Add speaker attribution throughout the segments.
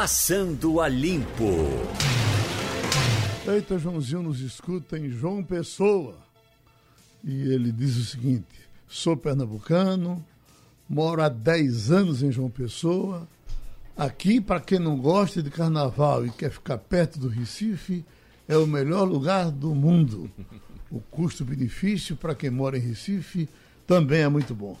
Speaker 1: Passando a Limpo.
Speaker 2: Eita, Joãozinho nos escuta em João Pessoa. E ele diz o seguinte: sou pernambucano, moro há 10 anos em João Pessoa. Aqui, para quem não gosta de carnaval e quer ficar perto do Recife, é o melhor lugar do mundo. O custo-benefício para quem mora em Recife também é muito bom.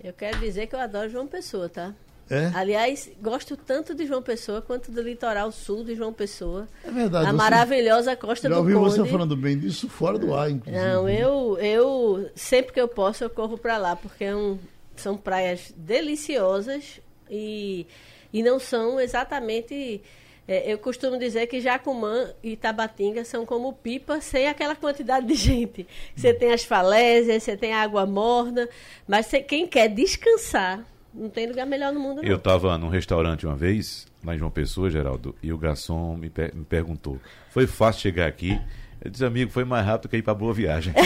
Speaker 3: Eu quero dizer que eu adoro João Pessoa, tá?
Speaker 2: É?
Speaker 3: Aliás, gosto tanto de João Pessoa quanto do litoral sul de João Pessoa.
Speaker 2: É verdade.
Speaker 3: A maravilhosa Costa
Speaker 2: Já
Speaker 3: do
Speaker 2: ouvi
Speaker 3: Conde.
Speaker 2: você falando bem disso fora do ar, inclusive.
Speaker 3: Não, eu, eu sempre que eu posso eu corro para lá, porque é um- são praias deliciosas e, e não são exatamente. é, eu costumo dizer que Jacumã e Tabatinga são como pipa sem aquela quantidade de gente. Você tem as falésias, você tem a água morna, mas você- quem quer descansar, não tem lugar melhor no mundo. Não.
Speaker 4: Eu estava num restaurante uma vez, lá em João Pessoa, Geraldo, e o garçom me, per- me perguntou: foi fácil chegar aqui? Eu disse, amigo, foi mais rápido que ir para Boa Viagem.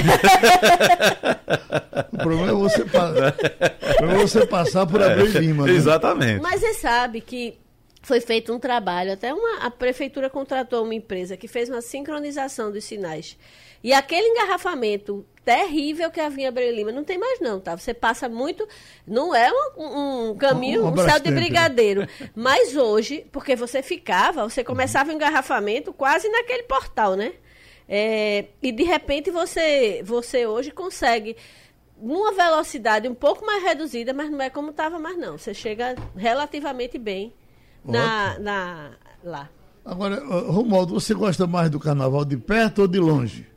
Speaker 2: O problema é você, pa- é você passar por Abreu e Lima. né?
Speaker 4: Exatamente.
Speaker 3: Mas você sabe que foi feito um trabalho, até uma, a prefeitura contratou uma empresa que fez uma sincronização dos sinais. E aquele engarrafamento terrível que havia Abreu Lima, não tem mais não, tá? Você passa muito, não é um, um caminho,
Speaker 2: Um
Speaker 3: um céu de
Speaker 2: né?
Speaker 3: brigadeiro. Mas hoje, porque você ficava, você começava o engarrafamento quase naquele portal, né? É, e de repente você, você hoje consegue numa velocidade um pouco mais reduzida, mas não é como estava mais não. Você chega relativamente bem na, na lá.
Speaker 2: Agora, Romualdo, você gosta mais do carnaval de perto ou de longe?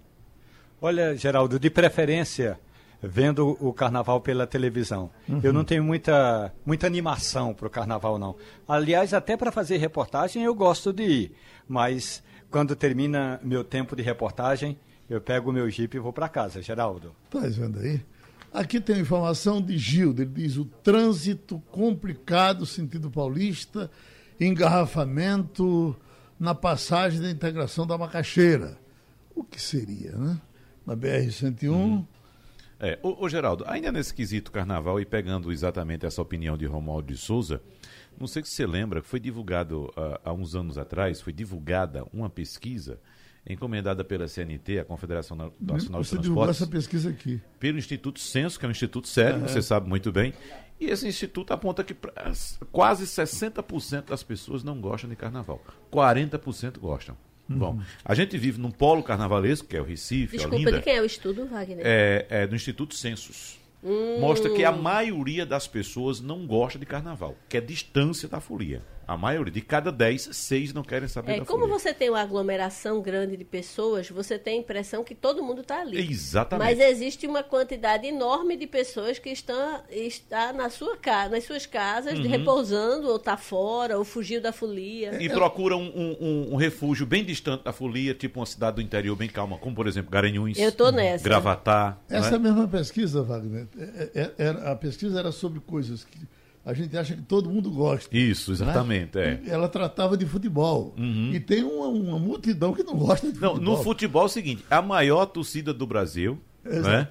Speaker 5: Olha, Geraldo, de preferência, vendo o carnaval pela televisão. Eu não tenho muita, muita animação para o carnaval, não. Aliás, até para fazer reportagem eu gosto de ir. Mas quando termina meu tempo de reportagem, eu pego o meu jipe e vou para casa, Geraldo.
Speaker 2: Tá vendo aí? Aqui tem informação de Gildo. Ele diz o trânsito complicado, sentido paulista, engarrafamento na passagem da integração da Macaxeira. O que seria, né? Na BR-101.
Speaker 4: É, ô, ô, Geraldo, ainda nesse quesito carnaval e pegando exatamente essa opinião de Romualdo de Souza, não sei se você lembra que foi divulgado ah, há uns anos atrás, foi divulgada uma pesquisa encomendada pela CNT, a Confederação Na- Nacional de
Speaker 2: Você divulgou
Speaker 4: Transportes,
Speaker 2: essa pesquisa aqui.
Speaker 4: pelo Instituto Censo, que é um instituto sério, você sabe muito bem. E esse instituto aponta que quase 60% das pessoas não gostam de carnaval. 40% gostam. Bom, a gente vive num polo carnavalesco, que é o Recife,
Speaker 3: Desculpa,
Speaker 4: Olinda.
Speaker 3: de quem é o estudo, Wagner?
Speaker 4: É, é do Instituto Census. Mostra que a maioria das pessoas não gosta de carnaval, que é distância da folia. A maioria, de cada 10, 6 não querem saber
Speaker 3: É,
Speaker 4: da
Speaker 3: como você tem uma aglomeração grande de pessoas, você tem a impressão que todo mundo está ali.
Speaker 4: Exatamente.
Speaker 3: Mas existe uma quantidade enorme de pessoas que estão está na sua casa, nas suas casas,
Speaker 4: Uhum.
Speaker 3: repousando, ou está fora, ou fugiu da folia.
Speaker 4: E procuram um, um- um refúgio bem distante da folia, tipo uma cidade do interior bem calma, como por exemplo Garanhuns,
Speaker 3: Eu tô nessa.
Speaker 4: Gravatar.
Speaker 2: Essa
Speaker 4: é?
Speaker 2: mesma pesquisa, Wagner, é- é- era- a pesquisa era sobre coisas que a gente acha que todo mundo gosta.
Speaker 4: Isso, exatamente.
Speaker 2: né?
Speaker 4: É.
Speaker 2: Ela tratava de futebol. E tem uma, uma multidão que não gosta de
Speaker 4: Não,
Speaker 2: futebol.
Speaker 4: no futebol é o seguinte: a maior torcida do Brasil
Speaker 2: Exato.
Speaker 4: né,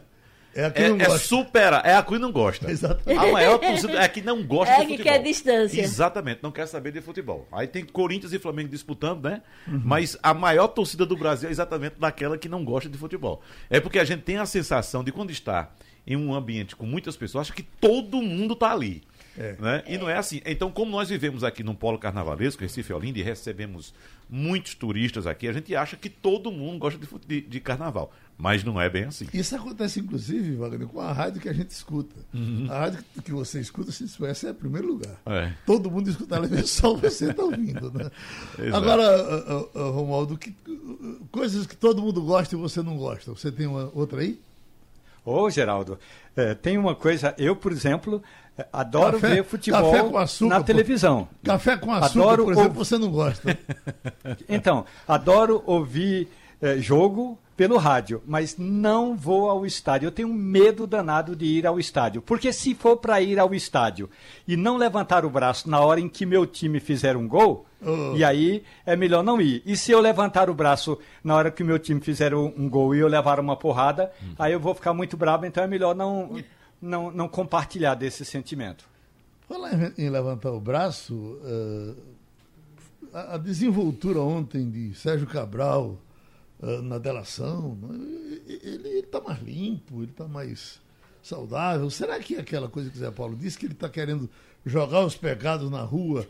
Speaker 2: É a que
Speaker 4: é,
Speaker 2: não
Speaker 4: é
Speaker 2: gosta.
Speaker 4: superar, é a que não gosta.
Speaker 2: Exatamente.
Speaker 4: A maior torcida é a que não gosta
Speaker 3: É
Speaker 4: de
Speaker 3: que
Speaker 4: futebol.
Speaker 3: quer distância.
Speaker 4: Exatamente, não quer saber de futebol. Aí tem Corinthians e Flamengo disputando, né?
Speaker 2: Uhum.
Speaker 4: Mas a maior torcida do Brasil é exatamente daquela que não gosta de futebol. É porque a gente tem a sensação de quando está em um ambiente com muitas pessoas, acha que todo mundo está ali.
Speaker 2: É.
Speaker 4: Né? E não é assim. Então, como nós vivemos aqui num polo carnavalesco, Recife Olinda, e recebemos muitos turistas aqui, a gente acha que todo mundo gosta de, de, de carnaval. Mas não é bem assim.
Speaker 2: Isso acontece, inclusive, Wagner, com a rádio que a gente escuta. A rádio que- você escuta, se essa é o primeiro lugar.
Speaker 4: É.
Speaker 2: Todo mundo escuta ela, só você está ouvindo. Né? Agora, ah, ah, ah, Romualdo, que- coisas que todo mundo gosta e você não gosta. Você tem uma outra aí?
Speaker 5: Ô, Geraldo, eh, tem uma coisa, eu, por exemplo, eh, adoro
Speaker 2: Café-
Speaker 5: ver futebol
Speaker 2: açúcar,
Speaker 5: na
Speaker 2: pô.
Speaker 5: televisão.
Speaker 2: Café com açúcar,
Speaker 5: Adoro
Speaker 2: por exemplo,
Speaker 5: ou-
Speaker 2: você não gosta.
Speaker 5: Então, adoro ouvir eh, jogo pelo rádio, mas não vou ao estádio. Eu tenho um medo danado de ir ao estádio. Porque se for para ir ao estádio e não levantar o braço na hora em que meu time fizer um gol,
Speaker 2: Oh.
Speaker 5: e aí é melhor não ir. E se eu levantar o braço na hora que o meu time fizer um, um gol e eu levar uma porrada, aí eu vou ficar muito bravo, então é melhor não, não, não compartilhar desse sentimento.
Speaker 2: Falar em, levantar o braço, ah, a, desenvoltura ontem de Sérgio Cabral uh, na delação, né, ele está mais limpo, ele está mais saudável. Será que é aquela coisa que o Zé Paulo disse, que ele está querendo jogar os pecados na rua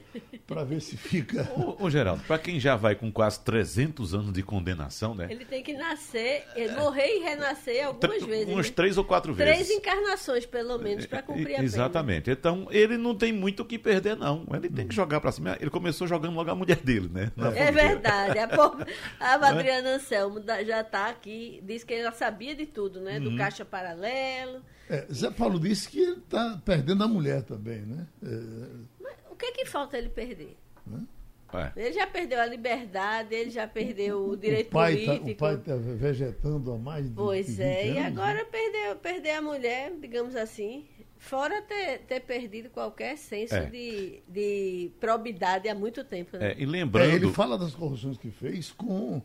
Speaker 2: para ver se fica.
Speaker 4: Ô, ô Geraldo, para quem já vai com quase 300 anos de condenação, né?
Speaker 3: Ele tem que nascer, morrer e renascer algumas vezes.
Speaker 4: Umas
Speaker 3: né?
Speaker 4: três ou quatro vezes.
Speaker 3: Três encarnações, pelo menos, para cumprir a
Speaker 4: Exatamente.
Speaker 3: pena.
Speaker 4: Então, ele não tem muito o que perder, não. Ele tem que jogar para cima. Ele começou jogando logo a mulher dele, né?
Speaker 3: é verdade. A, pobre, a Adriana Anselmo já está aqui, disse que ela sabia de tudo, né? Do uhum. caixa paralelo.
Speaker 2: É, Zé Paulo disse que ele está perdendo a mulher também, né?
Speaker 3: É... o que, que falta ele perder?
Speaker 2: Né?
Speaker 3: É. Ele já perdeu a liberdade, ele já perdeu o direito
Speaker 2: o pai
Speaker 3: político.
Speaker 2: Tá, o pai está vegetando há mais de
Speaker 3: Pois é,
Speaker 2: anos,
Speaker 3: e agora né? perder, perder a mulher, digamos assim, fora ter, ter perdido qualquer senso é. de, de probidade há muito tempo. Né?
Speaker 4: É, e lembrando... É,
Speaker 2: ele fala das corrupções que fez com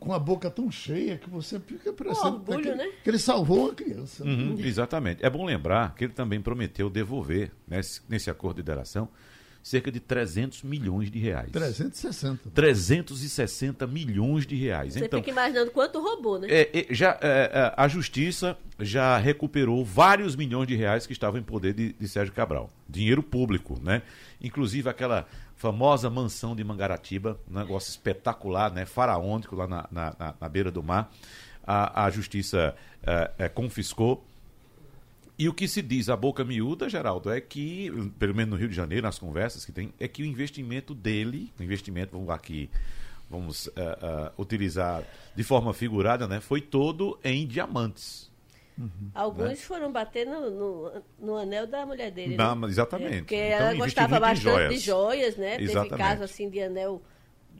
Speaker 2: com a boca tão cheia que você fica parecendo
Speaker 3: orgulho,
Speaker 2: que,
Speaker 3: né?
Speaker 2: que ele salvou uma criança.
Speaker 4: Uhum, exatamente. É bom lembrar que ele também prometeu devolver, nesse, nesse acordo de delação, cerca de 300 milhões de reais.
Speaker 2: 360.
Speaker 4: 360 milhões de reais.
Speaker 3: Você
Speaker 4: então,
Speaker 3: fica imaginando quanto roubou, né?
Speaker 4: É, é, já, é, é, a justiça já recuperou vários milhões de reais que estavam em poder de, de Sérgio Cabral. Dinheiro público, né? Inclusive aquela famosa mansão de Mangaratiba, um negócio espetacular, né? Faraônico lá na, na, na beira do mar. A, a justiça é, é, confiscou e o que se diz a boca miúda, Geraldo, é que, pelo menos no Rio de Janeiro, nas conversas que tem, é que o investimento dele, o investimento, vamos aqui, vamos uh, uh, utilizar de forma figurada, né, foi todo em diamantes.
Speaker 3: Uhum, Alguns né? foram bater no, no, no, anel da mulher dele.
Speaker 4: Não,
Speaker 3: né?
Speaker 4: Exatamente.
Speaker 3: É, porque então, ela gostava bastante joias. de joias, né? Exatamente. Teve caso assim de anel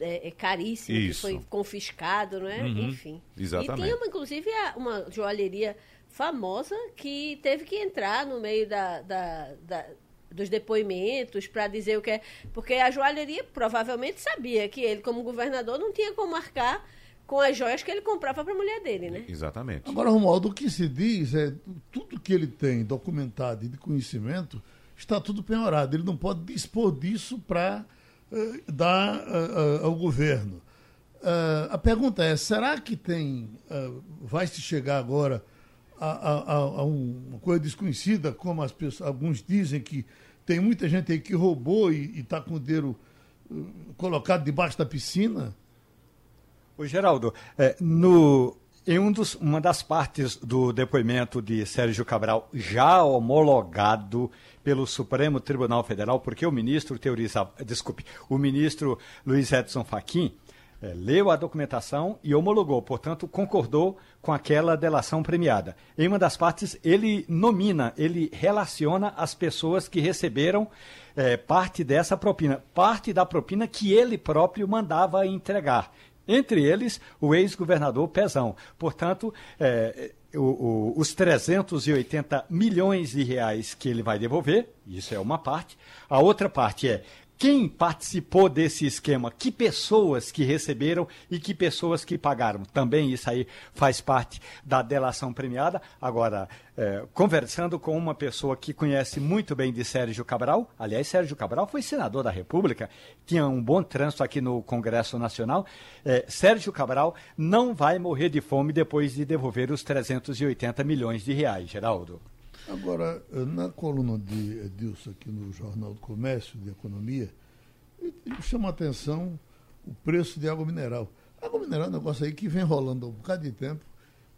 Speaker 3: é, é caríssimo Isso. que foi confiscado, né?
Speaker 4: Uhum,
Speaker 3: Enfim.
Speaker 4: Exatamente.
Speaker 3: E tinha, inclusive, uma joalheria famosa que teve que entrar no meio da, da, da dos depoimentos para dizer o que é. Porque a joalheria provavelmente sabia que ele, como governador, não tinha como marcar com as joias que ele comprava para a mulher dele, né?
Speaker 4: Exatamente.
Speaker 2: Agora, Romualdo, o que se diz é tudo que ele tem documentado e de conhecimento está tudo penhorado. Ele não pode dispor disso para uh, dar uh, uh, ao governo. a pergunta é: será que tem. vai se chegar agora a, a, a uma coisa desconhecida, como as pessoas, alguns dizem que tem muita gente aí que roubou e está com o dedo uh, colocado debaixo da piscina?
Speaker 5: O Geraldo, é, no, em um dos, uma das partes do depoimento de Sérgio Cabral, já homologado pelo Supremo Tribunal Federal, porque o ministro desculpe, o ministro Luiz Edson Fachin é, leu a documentação e homologou, portanto, concordou com aquela delação premiada. Em uma das partes, ele nomina, ele relaciona as pessoas que receberam é, parte dessa propina, parte da propina que ele próprio mandava entregar. Entre eles, o ex-governador Pezão. Portanto, é, o, o, os 380 milhões de reais que ele vai devolver, isso é uma parte. A outra parte é quem participou desse esquema, que pessoas que receberam e que pessoas que pagaram. Também isso aí faz parte da delação premiada. Agora, é, conversando com uma pessoa que conhece muito bem de Sérgio Cabral, aliás, Sérgio Cabral foi senador da República, tinha um bom trânsito aqui no Congresso Nacional. É, Sérgio Cabral não vai morrer de fome depois de devolver os 380 milhões de reais, Geraldo.
Speaker 2: Agora, na coluna de Edilson aqui no Jornal do Comércio de Economia, chama a atenção o preço de água mineral. Água mineral é um negócio aí que vem rolando há um bocado de tempo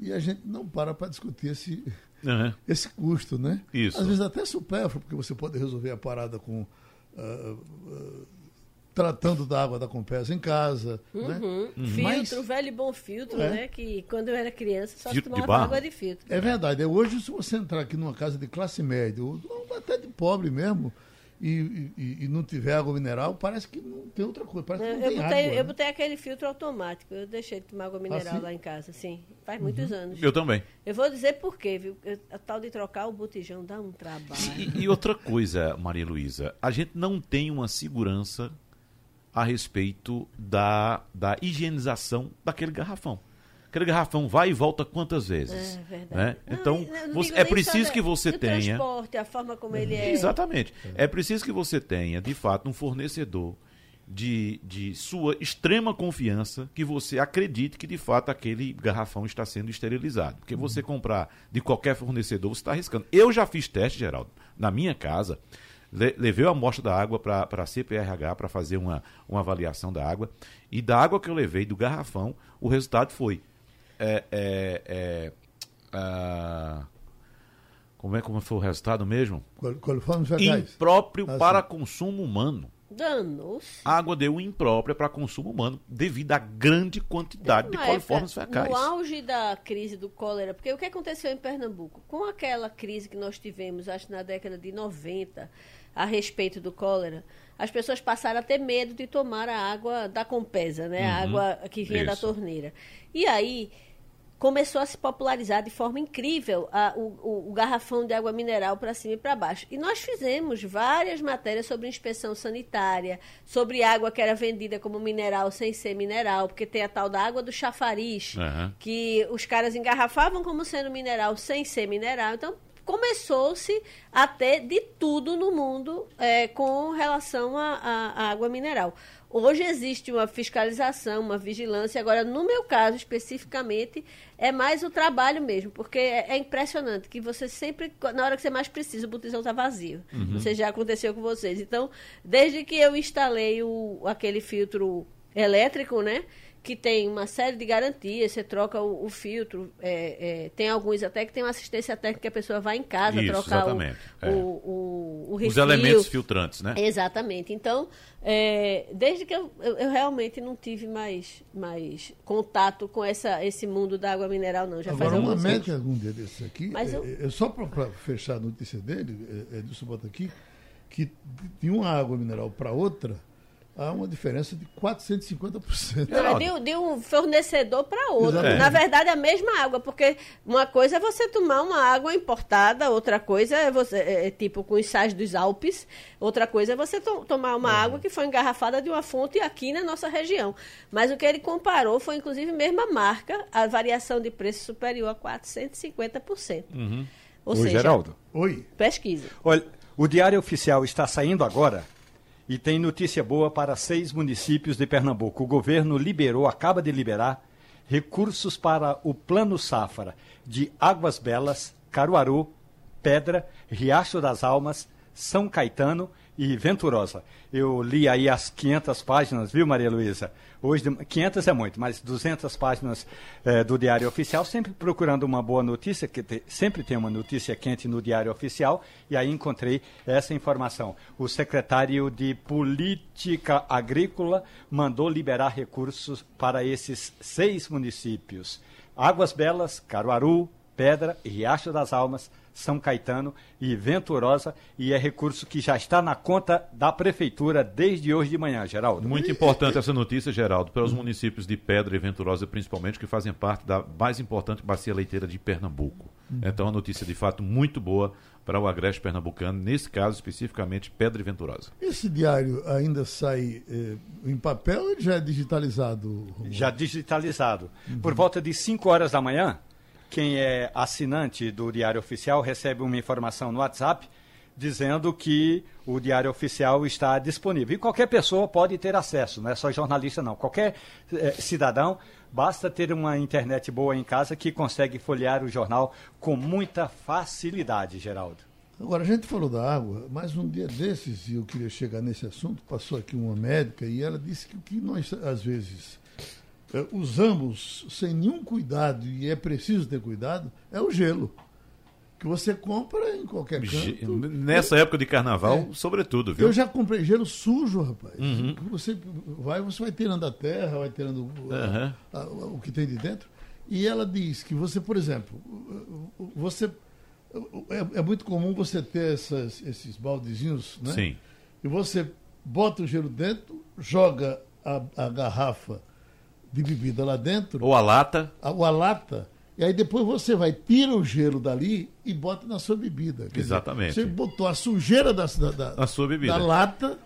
Speaker 2: e a gente não para para discutir esse, uhum. esse custo, né?
Speaker 4: Isso.
Speaker 2: Às vezes até supérfluo, porque você pode resolver a parada com. Uh, tratando da água da Compesa em casa.
Speaker 3: Uhum.
Speaker 2: Né?
Speaker 3: Uhum. Filtro, Mas, velho e bom filtro, é. né? Que quando eu era criança só filtro tomava água de filtro.
Speaker 2: É verdade. É, hoje, se você entrar aqui numa casa de classe média, ou até de pobre mesmo, e, e, e, não tiver água mineral, parece que não tem outra coisa. Parece eu, que não
Speaker 3: eu
Speaker 2: tem
Speaker 3: botei,
Speaker 2: água,
Speaker 3: eu né? botei aquele filtro automático. Eu deixei de tomar água mineral
Speaker 2: assim?
Speaker 3: lá em casa, sim. Faz uhum. muitos anos.
Speaker 4: Eu também.
Speaker 3: Eu vou dizer por quê, viu? A tal de trocar o botijão dá um trabalho.
Speaker 4: E, e outra coisa, Maria Luísa, a gente não tem uma segurança a respeito da, da higienização daquele garrafão. Aquele garrafão vai e volta quantas vezes?
Speaker 3: É verdade.
Speaker 4: Né? Então, não, você, é preciso que você tenha.
Speaker 3: transporte, a forma como ele é.
Speaker 4: Exatamente. É preciso que você tenha, de fato, um fornecedor de, de sua extrema confiança que você acredite que de fato aquele garrafão está sendo esterilizado. Porque você
Speaker 2: Uhum.
Speaker 4: comprar de qualquer fornecedor, você está arriscando. Eu já fiz teste, Geraldo, na minha casa. Le- Levei a amostra da água para a CPRH para fazer uma, uma avaliação da água. E da água que eu levei do garrafão, o resultado foi. é, é, é, ah, como é como foi o resultado mesmo?
Speaker 2: Col- Coliformes fecais.
Speaker 4: Impróprio
Speaker 2: Ah,
Speaker 4: para
Speaker 2: sim.
Speaker 4: consumo humano.
Speaker 3: Danou-se.
Speaker 4: A água deu imprópria para consumo humano devido à grande quantidade de coliformes
Speaker 3: época,
Speaker 4: fecais.
Speaker 3: No auge da crise do cólera, porque o que aconteceu em Pernambuco? Com aquela crise que nós tivemos, acho que na década de 90, a respeito do cólera, as pessoas passaram a ter medo de tomar a água da Compesa, né? A água que vinha da
Speaker 4: Isso.
Speaker 3: torneira. E aí começou a se popularizar de forma incrível a- o, o- o garrafão de água mineral para cima e para baixo. E nós fizemos várias matérias sobre inspeção sanitária, sobre água que era vendida como mineral sem ser mineral, porque tem a tal da água do chafariz,
Speaker 4: Aham.
Speaker 3: que os caras engarrafavam como sendo mineral sem ser mineral. Então começou-se a ter de tudo no mundo é, com relação à água mineral. Hoje existe uma fiscalização, uma vigilância. Agora, no meu caso especificamente, é mais o trabalho mesmo, porque é, é impressionante que você sempre, na hora que você mais precisa, o botijão está vazio. Sei se já aconteceu com vocês. Então, desde que eu instalei o, aquele filtro elétrico, né? Que tem uma série de garantias, você troca o, o filtro, é, é, tem alguns até que tem uma assistência técnica que a pessoa vai em casa
Speaker 4: Isso,
Speaker 3: trocar o,
Speaker 4: é.
Speaker 3: o, o, o
Speaker 4: Os
Speaker 3: refil.
Speaker 4: elementos filtrantes, né?
Speaker 3: Exatamente. Então, é, desde que eu, eu, eu realmente não tive mais, mais contato com essa, esse mundo da água mineral, não. Já
Speaker 2: Agora,
Speaker 3: faz
Speaker 2: uma
Speaker 3: anos.
Speaker 2: algum dia desses aqui,
Speaker 3: Mas
Speaker 2: é,
Speaker 3: eu-
Speaker 2: é só para fechar a notícia dele, é, Edilson bota aqui, que de uma água mineral para outra, há uma diferença de 450%.
Speaker 3: Não, é de, de um fornecedor para outro.
Speaker 2: Exatamente.
Speaker 3: Na verdade, é a mesma água, porque uma coisa é você tomar uma água importada, outra coisa é você, é, é tipo com os sais dos Alpes, outra coisa é você to- tomar uma água que foi engarrafada de uma fonte aqui na nossa região. Mas o que ele comparou foi, inclusive, mesma marca, a variação de preço superior a 450%. Ou
Speaker 5: Ô,
Speaker 3: seja,
Speaker 5: Geraldo.
Speaker 2: Oi.
Speaker 3: pesquisa.
Speaker 5: Olha, o Diário Oficial está saindo agora e tem notícia boa para seis municípios de Pernambuco. O governo liberou, acaba de liberar, recursos para o Plano Safra de Águas Belas, Caruaru, Pedra, Riacho das Almas, São Caetano e Venturosa. Eu li aí as 500 páginas, viu, Maria Luísa? Hoje, de- 500 é muito, mas 200 páginas eh, do Diário Oficial, sempre procurando uma boa notícia, que te- sempre tem uma notícia quente no Diário Oficial, e aí encontrei essa informação. O secretário de Política Agrícola mandou liberar recursos para esses seis municípios: Águas Belas, Caruaru, Pedra, Riacho das Almas, São Caetano e Venturosa, e é recurso que já está na conta da Prefeitura desde hoje de manhã, Geraldo.
Speaker 4: Muito importante essa notícia, Geraldo, para os municípios de Pedra e Venturosa, principalmente, que fazem parte da mais importante bacia leiteira de Pernambuco. Então, uma notícia de fato muito boa para o agreste pernambucano, nesse caso especificamente Pedra e Venturosa.
Speaker 2: Esse diário ainda sai eh, em papel ou já é digitalizado?
Speaker 5: Já digitalizado. Por volta de 5 horas da manhã, quem é assinante do Diário Oficial recebe uma informação no WhatsApp dizendo que o Diário Oficial está disponível. E qualquer pessoa pode ter acesso, não é só jornalista não. Qualquer eh, cidadão basta ter uma internet boa em casa que consegue folhear o jornal com muita facilidade, Geraldo.
Speaker 2: Agora, a gente falou da água, mas um dia desses, e eu queria chegar nesse assunto, passou aqui uma médica e ela disse que o que nós, às vezes, usamos sem nenhum cuidado, e é preciso ter cuidado, é o gelo. Que você compra em qualquer canto.
Speaker 4: Nessa época de carnaval,
Speaker 2: É.
Speaker 4: sobretudo, viu?
Speaker 2: Eu já comprei gelo sujo, rapaz.
Speaker 4: Uhum.
Speaker 2: Você vai, você vai tirando a terra, vai tirando uh,
Speaker 4: Aham.
Speaker 2: a- a- o que tem de dentro. E ela diz que você, por exemplo, você é, é muito comum você ter essas, esses baldezinhos, né?
Speaker 4: Sim.
Speaker 2: E você bota o gelo dentro, joga a, a garrafa de bebida lá dentro,
Speaker 4: Ou a lata.
Speaker 2: a, ou a lata, e aí depois você vai, tira o gelo dali e bota na sua bebida. Quer dizer,
Speaker 4: Exatamente.
Speaker 2: você botou a sujeira da, da, da,
Speaker 4: Na sua bebida.
Speaker 2: da lata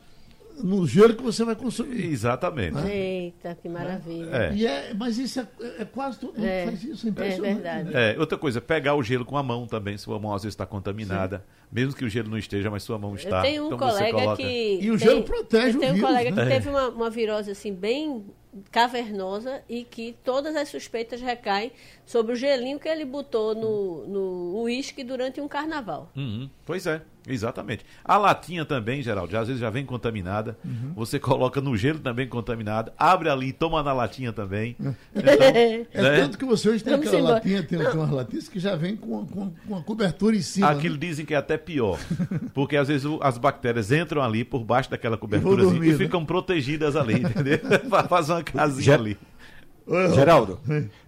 Speaker 2: no gelo que você vai consumir.
Speaker 4: Exatamente.
Speaker 3: Eita, que maravilha.
Speaker 4: É.
Speaker 2: E é, mas isso é, é quase todo mundo
Speaker 3: É,
Speaker 2: faz isso, é
Speaker 3: é
Speaker 2: impressionante.
Speaker 3: verdade.
Speaker 2: né?
Speaker 4: É, outra coisa, pegar o gelo com a mão também, se a mão às vezes está contaminada. Mesmo que o gelo não esteja, mas sua mão está.
Speaker 3: Eu tenho um
Speaker 4: então você
Speaker 3: colega
Speaker 4: coloca...
Speaker 3: que.
Speaker 2: E o
Speaker 3: tem-
Speaker 2: gelo protege
Speaker 3: eu
Speaker 2: o
Speaker 3: tenho um colega
Speaker 2: né?
Speaker 3: que
Speaker 4: É.
Speaker 3: teve uma, uma virose assim, bem cavernosa e que todas as suspeitas recaem sobre o gelinho que ele botou no uísque durante um carnaval.
Speaker 4: Uhum, Pois é, exatamente. A latinha também, Geraldo, às vezes já vem contaminada.
Speaker 2: Uhum.
Speaker 4: Você coloca no gelo também contaminado, abre ali, toma na latinha também. Então,
Speaker 2: É
Speaker 4: né?
Speaker 2: tanto que você hoje tem
Speaker 3: Vamos
Speaker 2: aquela latinha, tem, tem umas latinhas que já vem com, com, com uma cobertura em cima.
Speaker 4: Aquilo
Speaker 2: né?
Speaker 4: dizem que é até pior. Porque às vezes as bactérias entram ali por baixo daquela cobertura
Speaker 2: dormir,
Speaker 4: e
Speaker 2: né?
Speaker 4: ficam protegidas ali, entendeu? Faz uma casinha ali.
Speaker 5: Geraldo,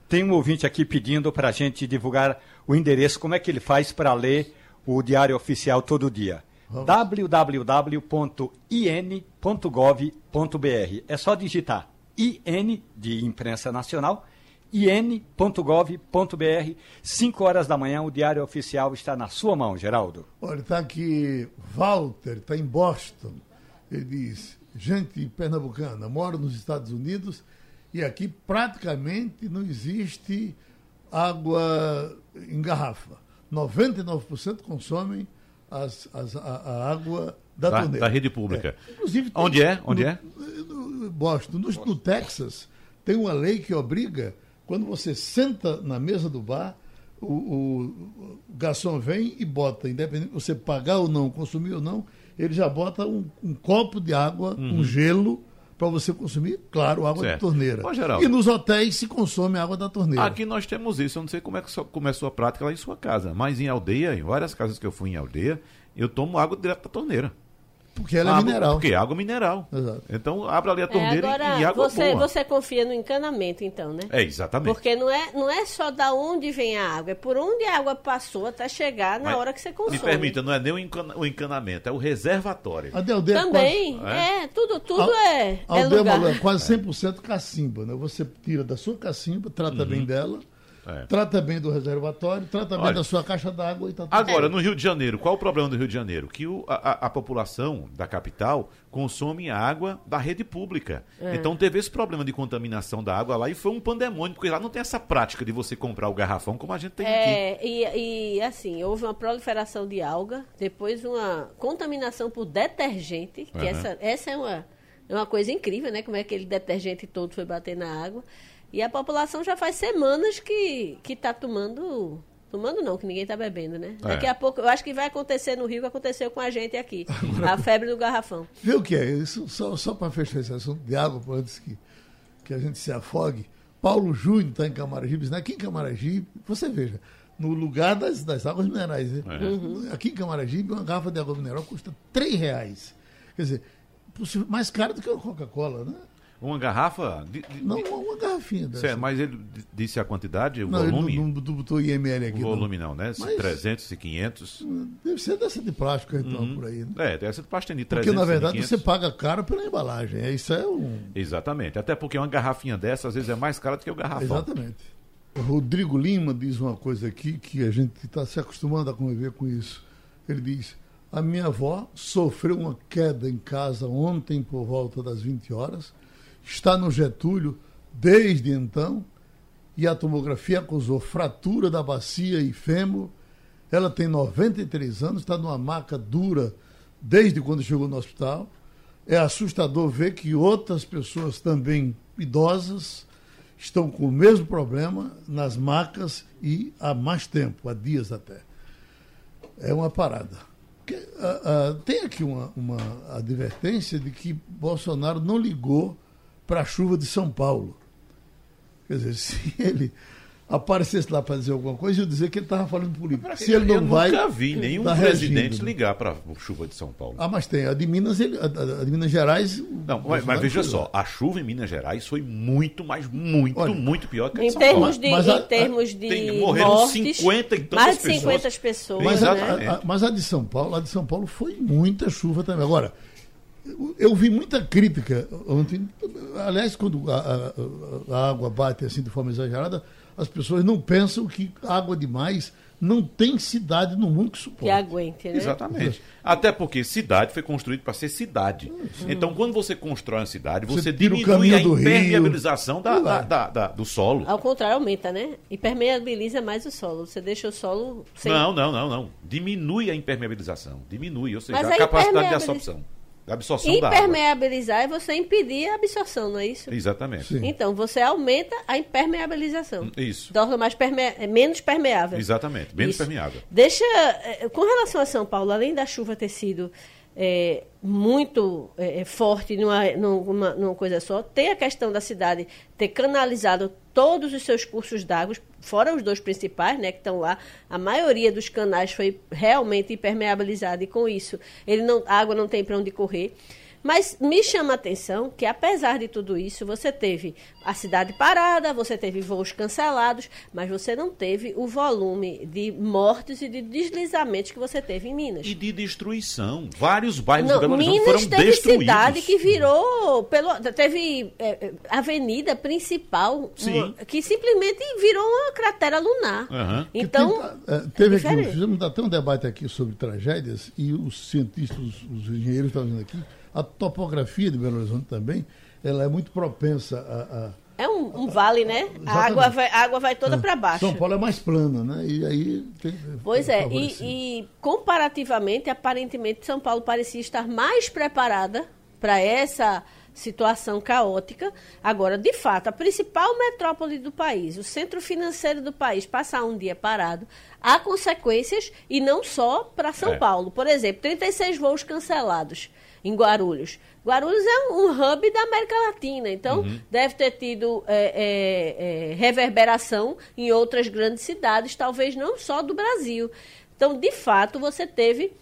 Speaker 5: tem um ouvinte aqui pedindo para a gente divulgar o endereço, como é que ele faz para ler o Diário Oficial todo dia. www.in.gov.br. É só digitar IN de Imprensa Nacional, in.gov.br. 5 horas da manhã, o Diário Oficial está na sua mão, Geraldo.
Speaker 2: Olha, está aqui Walter, está em Boston. Ele diz: gente pernambucana, moro nos Estados Unidos e aqui praticamente não existe água em garrafa. 99% consomem as, as- a, a água da,
Speaker 4: Da,
Speaker 2: torneira.
Speaker 4: da rede pública.
Speaker 2: É. Inclusive, tem-
Speaker 4: Onde é? Onde
Speaker 2: no-
Speaker 4: é?
Speaker 2: no Boston. No, no Texas, tem uma lei que obriga, quando você senta na mesa do bar, o, o- o garçom vem e bota, independente de você pagar ou não, consumir ou não, ele já bota um, um copo de água, um gelo, para você consumir, claro, água
Speaker 4: Certo.
Speaker 2: de torneira.
Speaker 4: Ô, Geraldo.
Speaker 2: e nos hotéis se consome água da torneira.
Speaker 4: Aqui nós temos isso. Eu não sei como é que começou a prática lá em sua casa. Mas em aldeia, em várias casas que eu fui em aldeia, eu tomo água direto da torneira.
Speaker 2: Porque ela é
Speaker 4: Água-
Speaker 2: mineral.
Speaker 4: Porque é água mineral.
Speaker 2: Exato.
Speaker 4: Então abre ali a
Speaker 3: É,
Speaker 4: torneira e-
Speaker 3: agora
Speaker 4: e água
Speaker 3: você,
Speaker 4: boa.
Speaker 3: você confia no encanamento, então, né?
Speaker 4: É, exatamente.
Speaker 3: Porque não é, não é só da onde vem a água, é por onde a água passou até chegar na
Speaker 4: Mas
Speaker 3: hora que você consome.
Speaker 4: Me permita, não é nem o, encana- o encanamento, é o reservatório.
Speaker 2: A de aldeia é
Speaker 3: Também,
Speaker 4: quase-
Speaker 3: é, tudo, tudo
Speaker 2: A-
Speaker 3: é,
Speaker 2: A
Speaker 3: é
Speaker 2: aldeia
Speaker 3: lugar.
Speaker 2: Malu é quase 100% cacimba, né? Você tira da sua cacimba, trata bem dela,
Speaker 4: É.
Speaker 2: trata bem do reservatório, trata bem
Speaker 4: Olha,
Speaker 2: da sua caixa d'água e tá tudo
Speaker 4: Agora,
Speaker 2: bem.
Speaker 4: no Rio de Janeiro, qual o problema do Rio de Janeiro? Que o- a, a- população da capital consome água da rede pública.
Speaker 3: É.
Speaker 4: Então teve esse problema de contaminação da água lá e foi um pandemônio, porque lá não tem essa prática de você comprar o garrafão como a gente tem aqui.
Speaker 3: É, e, e assim, houve uma proliferação de alga, depois uma contaminação por detergente, que
Speaker 4: Aham.
Speaker 3: essa, essa é, uma, é uma coisa incrível, né? Como é que aquele detergente todo foi bater na água. E a população já faz semanas que, que tá tomando. Tomando não, que ninguém tá bebendo, né?
Speaker 4: É.
Speaker 3: Daqui a pouco, eu acho que vai acontecer no Rio, que aconteceu com a gente aqui. A febre do garrafão.
Speaker 2: Vê o que é isso, só, só para fechar esse assunto de água, antes que, que a gente se afogue. Paulo Júnior está em Camaragibe, né? aqui em Camaragibe, você veja, no lugar das, das águas minerais. Né?
Speaker 4: É.
Speaker 2: Aqui em Camaragibe, uma garrafa de água mineral custa R$ reais. Quer dizer, mais caro do que a Coca-Cola, né?
Speaker 4: Uma garrafa. De, de-
Speaker 2: Não, uma, garrafinha dessa.
Speaker 4: Certo, mas ele disse a quantidade, o
Speaker 2: não, ele
Speaker 4: volume?
Speaker 2: não, não botou IML aqui.
Speaker 4: o
Speaker 2: não.
Speaker 4: volume não, né?
Speaker 2: Mas-
Speaker 4: 300 e 500.
Speaker 2: Deve ser dessa de plástico, então, por aí. Né?
Speaker 4: É, deve ser de pasta de 300
Speaker 2: Porque, na verdade,
Speaker 4: 500.
Speaker 2: você paga caro pela embalagem. É, Isso é um.
Speaker 4: Exatamente. Até porque uma garrafinha dessa, às vezes, é mais cara do que o garrafão.
Speaker 2: Exatamente. O Rodrigo Lima diz uma coisa aqui que a gente está se acostumando a conviver com isso. Ele diz: A minha avó sofreu uma queda em casa ontem por volta das 20 horas, está no Getúlio desde então, e a tomografia acusou fratura da bacia e fêmur. Ela tem 93 anos, está numa maca dura desde quando chegou no hospital. É assustador ver que outras pessoas também idosas estão com o mesmo problema nas macas e há mais tempo, há dias até. É uma parada. Ah, ah, tem aqui uma, uma advertência de que Bolsonaro não ligou para a chuva de São Paulo. Quer dizer, se ele aparecesse lá para dizer alguma coisa, eu ia dizer que ele estava falando política. Se ele não
Speaker 4: eu
Speaker 2: vai.
Speaker 4: nunca vi nenhum
Speaker 2: tá
Speaker 4: presidente
Speaker 2: reagindo,
Speaker 4: ligar para a chuva de São Paulo.
Speaker 2: Ah, mas tem. A de Minas, ele, a, de Minas Gerais.
Speaker 4: Não, mas, mas veja só,
Speaker 2: lá.
Speaker 4: a chuva em Minas Gerais foi muito, mas muito,
Speaker 2: Olha,
Speaker 4: muito pior que a de
Speaker 3: Em
Speaker 4: São Paulo.
Speaker 3: termos de,
Speaker 2: Mas a-
Speaker 3: em termos de
Speaker 4: tem- morreram
Speaker 3: mortes,
Speaker 4: 50 e tantas
Speaker 3: mais de
Speaker 4: pessoas.
Speaker 3: 50 pessoas,
Speaker 2: Mas a,
Speaker 3: né?
Speaker 2: a- a- mas a de São Paulo, a de São Paulo foi muita chuva também. Agora, eu, vi muita crítica ontem. Aliás, quando a, a- a água bate assim de forma exagerada, as pessoas não pensam que água demais Não tem cidade no mundo que suporte.
Speaker 3: Que aguente, né?
Speaker 4: Exatamente. Até porque cidade foi construída para ser cidade. Então, quando você constrói uma cidade, você,
Speaker 2: Você
Speaker 4: diminui
Speaker 2: caminho
Speaker 4: a
Speaker 2: do rio.
Speaker 4: impermeabilização da,
Speaker 2: Tudo
Speaker 4: da- da- da- do solo.
Speaker 3: Ao contrário, aumenta, né? Impermeabiliza mais o solo. Você deixa o solo sem.
Speaker 4: Não, não, não, não. Diminui a impermeabilização. Diminui, ou seja,
Speaker 3: Mas
Speaker 4: a
Speaker 3: a
Speaker 4: capacidade de absorção. Absorção da água.
Speaker 3: Impermeabilizar é você impedir a absorção, não é isso?
Speaker 4: Exatamente.
Speaker 2: Sim.
Speaker 3: Então, você aumenta a impermeabilização.
Speaker 4: Isso.
Speaker 3: Torna mais perme... menos permeável.
Speaker 4: Exatamente. Menos
Speaker 3: Isso.
Speaker 4: permeável.
Speaker 3: Deixa. eh, Com relação a São Paulo, além da chuva ter sido eh, muito eh, forte numa, numa, numa coisa só, tem a questão da cidade ter canalizado todos os seus cursos d'água, fora os dois principais, né, que estão lá. A maioria dos canais foi realmente impermeabilizada e com isso ele não, a água não tem para onde correr. Mas me chama a atenção que, apesar de tudo isso, você teve a cidade parada, você teve voos cancelados, mas você não teve o volume de mortes e de deslizamentos que você teve em Minas.
Speaker 4: E de destruição. Vários bairros de
Speaker 3: Não,
Speaker 4: Belo Horizonte
Speaker 3: Minas
Speaker 4: foram
Speaker 3: teve
Speaker 4: destruídos.
Speaker 3: cidade que virou. Pelo, teve é, é, avenida principal
Speaker 4: Sim.
Speaker 3: uma- que simplesmente virou uma cratera lunar.
Speaker 2: Que
Speaker 3: Então.
Speaker 2: tem- eh, teve aqui,
Speaker 3: diferente.
Speaker 2: fizemos até um debate aqui sobre tragédias e os cientistas, os, os engenheiros estão dizendo aqui, a topografia de Belo Horizonte também, ela é muito propensa a. a-
Speaker 3: É um, um vale, né? A água vai, a água vai toda para baixo.
Speaker 2: São Paulo é mais plana, né? E aí tem,
Speaker 3: Pois é, e, e comparativamente, aparentemente, São Paulo parecia estar mais preparada para essa situação caótica. Agora, de fato, a principal metrópole do país, o centro financeiro do país, passar um dia parado, há consequências e não só para São
Speaker 4: É.
Speaker 3: Paulo. Por exemplo, 36 voos cancelados em Guarulhos. Guarulhos é um hub da América Latina, então deve ter tido é, é, é, reverberação em outras grandes cidades, talvez não só do Brasil. Então, de fato, você teve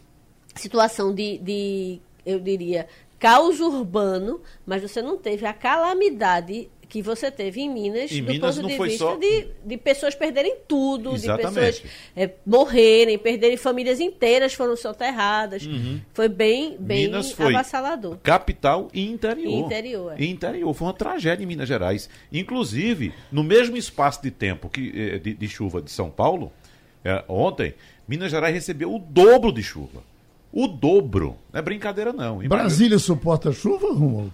Speaker 3: situação de, de, eu diria, caos urbano, mas você não teve a calamidade que você teve em Minas,
Speaker 4: Em
Speaker 3: do
Speaker 4: Minas
Speaker 3: ponto de vista
Speaker 4: só-
Speaker 3: de, de pessoas perderem tudo, de
Speaker 4: Exatamente.
Speaker 3: pessoas é, morrerem, perderem famílias inteiras foram soterradas. Foi bem, bem
Speaker 4: Uhum. Minas foi
Speaker 3: avassalador.
Speaker 4: capital e interior.
Speaker 3: E interior, é.
Speaker 4: E interior. Foi uma tragédia em Minas Gerais. Inclusive, no mesmo espaço de tempo que, eh, de, de chuva de São Paulo, eh, ontem, Minas Gerais recebeu o dobro de chuva. O dobro. Não é brincadeira, não. Em
Speaker 2: Brasília suporta chuva, Romualdo?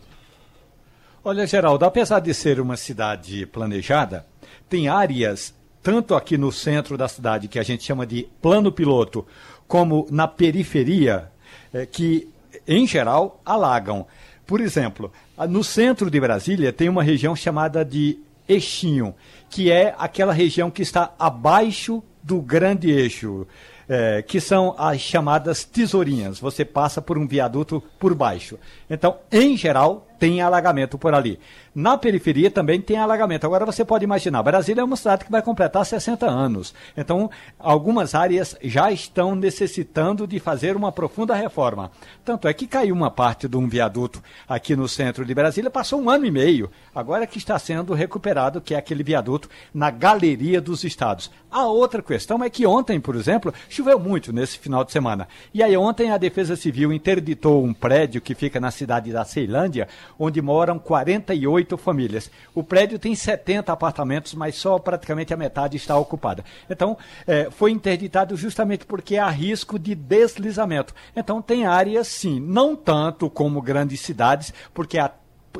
Speaker 5: Olha, Geraldo, apesar de ser uma cidade planejada, tem áreas, tanto aqui no centro da cidade, que a gente chama de plano piloto, como na periferia, eh, que, em geral, alagam. Por exemplo, no centro de Brasília tem uma região chamada de Eixinho, que é aquela região que está abaixo do grande eixo, eh, que são as chamadas tesourinhas. Você passa por um viaduto por baixo. Então, em geral, tem alagamento por ali. Na periferia também tem alagamento. Agora você pode imaginar, Brasília é uma cidade que vai completar 60 anos. Então, algumas áreas já estão necessitando de fazer uma profunda reforma. Tanto é que caiu uma parte de um viaduto aqui no centro de Brasília, passou um ano e meio. Agora que está sendo recuperado, que é aquele viaduto na Galeria dos Estados. A outra questão é que ontem, por exemplo, choveu muito nesse final de semana. E aí ontem a Defesa Civil interditou um prédio que fica na cidade da Ceilândia, onde moram 48 famílias. O prédio tem 70 apartamentos, mas só praticamente a metade está ocupada. Então, eh, foi interditado justamente porque há risco de deslizamento. Então, tem áreas, sim, não tanto como grandes cidades, porque a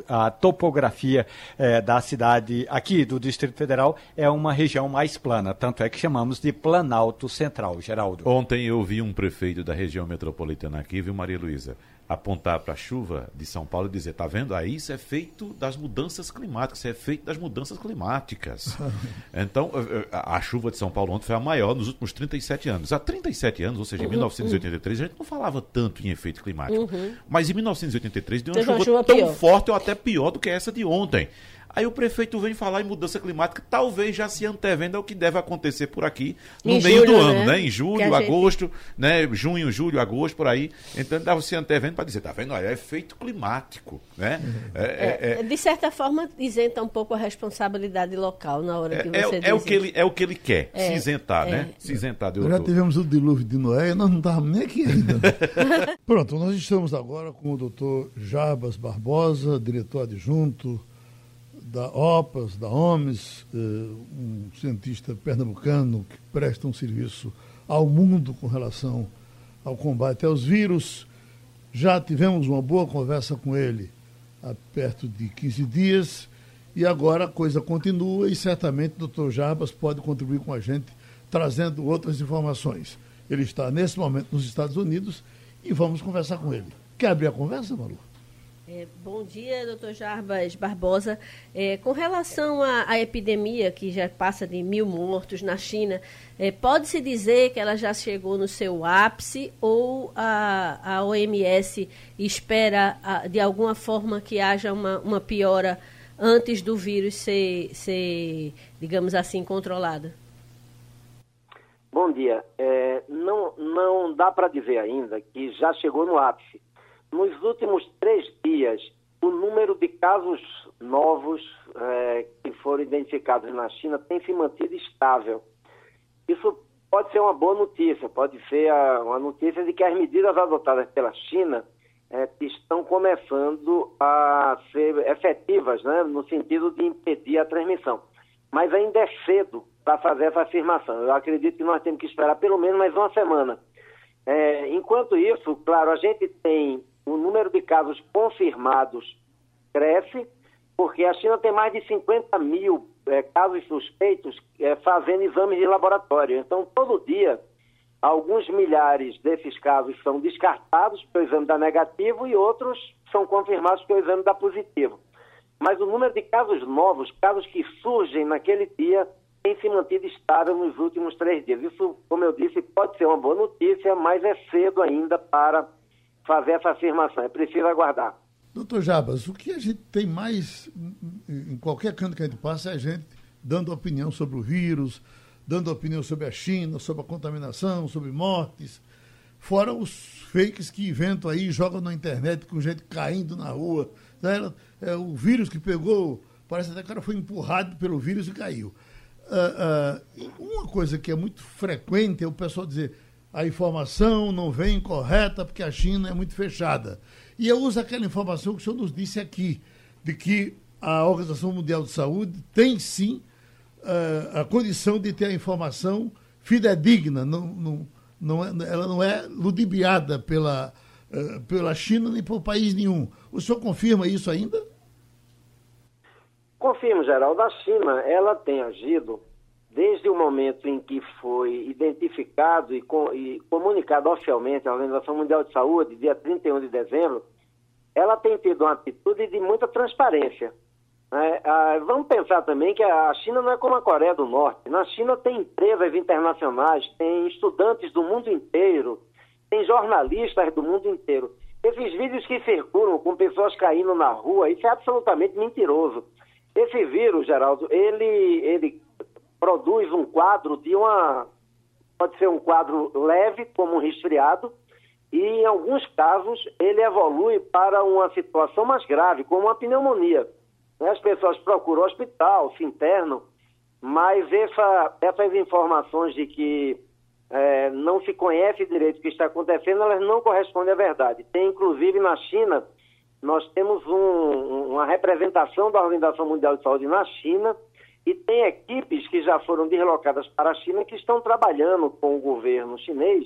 Speaker 5: a topografia eh, da cidade aqui do Distrito Federal é uma região mais plana, tanto é que chamamos de Planalto Central, Geraldo.
Speaker 4: Ontem eu vi um prefeito da região metropolitana aqui, viu, Maria Luísa, apontar para a chuva de São Paulo e dizer: tá vendo? Aí isso é feito das mudanças climáticas, isso é feito das mudanças climáticas. então, a chuva de São Paulo ontem foi a maior nos últimos 37 anos. Há 37 anos, ou seja, em 1983, a gente não falava tanto em efeito climático. Mas em 1983 deu uma chuva,
Speaker 3: chuva
Speaker 4: tão
Speaker 3: pior.
Speaker 4: forte ou até pior do que essa de ontem. Aí o prefeito vem falar em mudança climática, talvez já se antevendo ao que deve acontecer por aqui no
Speaker 3: Em
Speaker 4: meio do
Speaker 3: julho,
Speaker 4: ano,
Speaker 3: né?
Speaker 4: né? Em julho,
Speaker 3: gente-
Speaker 4: agosto, né? Junho, julho, agosto, por aí. Então ele estava se antevendo para dizer, tá vendo? Olha, é efeito climático, né? É, é- é-
Speaker 3: De certa forma, isenta um pouco a responsabilidade local na hora que
Speaker 4: é-
Speaker 3: você
Speaker 4: é
Speaker 3: diz
Speaker 4: o que ele, é o que ele quer,
Speaker 3: É,
Speaker 4: se isentar,
Speaker 3: é.
Speaker 4: né? Se isentar de
Speaker 2: Já tivemos o dilúvio de Noé e nós não estávamos nem aqui ainda. Pronto, nós estamos agora com o doutor Jarbas Barbosa, diretor adjunto da OPAS, da OMS, eh, um cientista pernambucano que presta um serviço ao mundo com relação ao combate aos vírus. Já tivemos uma boa conversa com ele há perto de 15 dias e agora a coisa continua e certamente o doutor Jarbas pode contribuir com a gente trazendo outras informações. Ele está nesse momento nos Estados Unidos e vamos conversar com ele. Quer abrir a conversa, Malu?
Speaker 3: É, bom dia, doutor Jarbas Barbosa. É, com relação à, epidemia, que já passa de mil mortos na China, é, pode-se dizer que ela já chegou no seu ápice ou a, a OMS espera, a, de alguma forma, que haja uma, uma piora antes do vírus ser, ser digamos assim, controlado?
Speaker 6: Bom dia. É, não, não dá para dizer ainda que já chegou no ápice nos últimos três dias, o número de casos novos é, que foram identificados na China tem se mantido estável. Isso pode ser uma boa notícia, pode ser a, uma notícia de que as medidas adotadas pela China é, estão começando a ser efetivas, né, no sentido de impedir a transmissão. Mas ainda é cedo para fazer essa afirmação. Eu acredito que nós temos que esperar pelo menos mais uma semana. É, enquanto isso, claro, a gente tem o número de casos confirmados cresce, porque a China tem mais de 50 mil é, casos suspeitos é, fazendo exames de laboratório. Então, todo dia, alguns milhares desses casos são descartados porque o exame dá negativo e outros são confirmados porque o exame dá positivo. Mas o número de casos novos, casos que surgem naquele dia, tem se mantido estável nos últimos três dias. Isso, como eu disse, pode ser uma boa notícia, mas é cedo ainda para fazer essa afirmação. É preciso aguardar.
Speaker 2: Doutor Jabas, o que a gente tem mais, em qualquer canto que a gente passa, é a gente dando opinião sobre o vírus, dando opinião sobre a China, sobre a contaminação, sobre mortes, fora os fakes que inventam aí, jogam na internet com gente caindo na rua. É, é, o vírus que pegou, parece até que o cara foi empurrado pelo vírus e caiu. Uh, uh, uma coisa que é muito frequente é o pessoal dizer a informação não vem correta porque a China é muito fechada. E eu uso aquela informação que o senhor nos disse aqui, de que a Organização Mundial de Saúde tem sim uh, a condição de ter a informação fidedigna, não, não, não é, ela não é ludibriada pela, uh, pela China nem por país nenhum. O senhor confirma isso ainda?
Speaker 6: Confirmo, Geraldo. A China ela tem agido desde o momento em que foi identificado e, com, e, comunicado oficialmente à Organização Mundial de Saúde, dia 31 de dezembro, ela tem tido uma atitude de muita transparência. Né? Ah, vamos pensar também que a China não é como a Coreia do Norte. Na China tem empresas internacionais, tem estudantes do mundo inteiro, tem jornalistas do mundo inteiro. Esses vídeos que circulam com pessoas caindo na rua, isso é absolutamente mentiroso. Esse vírus, Geraldo, ele, ele produz um quadro de uma. Pode ser um quadro leve, como um resfriado, e em alguns casos ele evolui para uma situação mais grave, como uma pneumonia. As pessoas procuram hospital, se internam, mas essa, essas informações de que é, não se conhece direito o que está acontecendo, elas não correspondem à verdade. Tem, inclusive, na China, nós temos um, uma representação da Organização Mundial de Saúde na China, e tem equipes que já foram deslocadas para a China que estão trabalhando com o governo chinês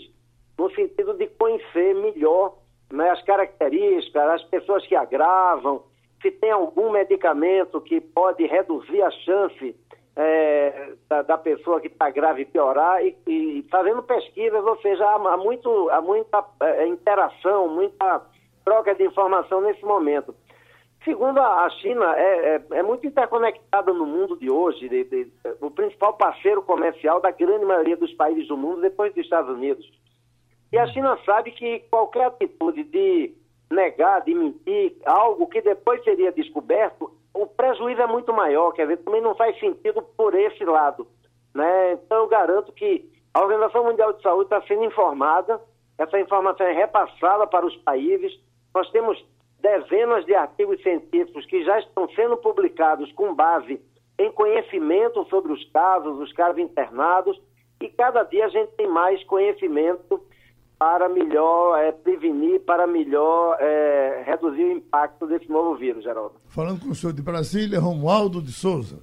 Speaker 6: no sentido de conhecer melhor né, as características, as pessoas que agravam, se tem algum medicamento que pode reduzir a chance é, da, da, pessoa que está grave piorar e, e, fazendo pesquisas, ou seja, há, muito, há muita é, interação, muita troca de informação nesse momento. Segundo, a China é, é, é muito interconectada no mundo de hoje, de, de, o principal parceiro comercial da grande maioria dos países do mundo, depois dos Estados Unidos. E a China sabe que qualquer atitude de negar, de mentir, algo que depois seria descoberto, o prejuízo é muito maior, quer dizer, também não faz sentido por esse lado. Né? Então, eu garanto que a Organização Mundial de Saúde está sendo informada, essa informação é repassada para os países. Nós temos dezenas de artigos científicos que já estão sendo publicados com base em conhecimento sobre os casos, os casos internados, e cada dia a gente tem mais conhecimento para melhor é, prevenir, para melhor é, reduzir o impacto desse novo vírus, Geraldo.
Speaker 2: Falando com o senhor de Brasília, Romualdo de Souza.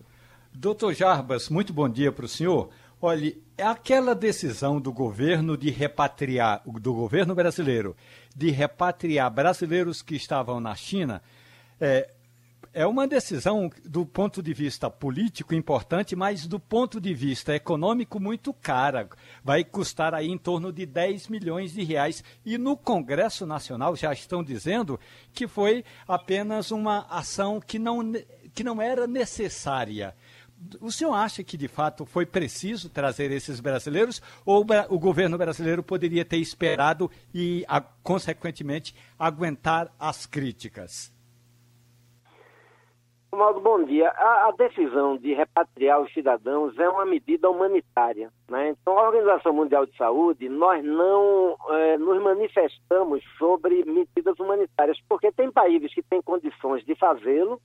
Speaker 5: Doutor Jarbas, muito bom dia para o senhor. Olhe, aquela decisão do governo de repatriar, do governo brasileiro, de repatriar brasileiros que estavam na China, é, é uma decisão do ponto de vista político importante, mas do ponto de vista econômico muito cara. Vai custar aí em torno de 10 milhões de reais. E no Congresso Nacional já estão dizendo que foi apenas uma ação que não, que não era necessária. O senhor acha que de fato foi preciso trazer esses brasileiros ou o governo brasileiro poderia ter esperado e, consequentemente, aguentar as críticas?
Speaker 6: Romaldo, bom dia. A, a, decisão de repatriar os cidadãos é uma medida humanitária. Né? Então, a Organização Mundial de Saúde, nós não é, nos manifestamos sobre medidas humanitárias, porque tem países que têm condições de fazê-lo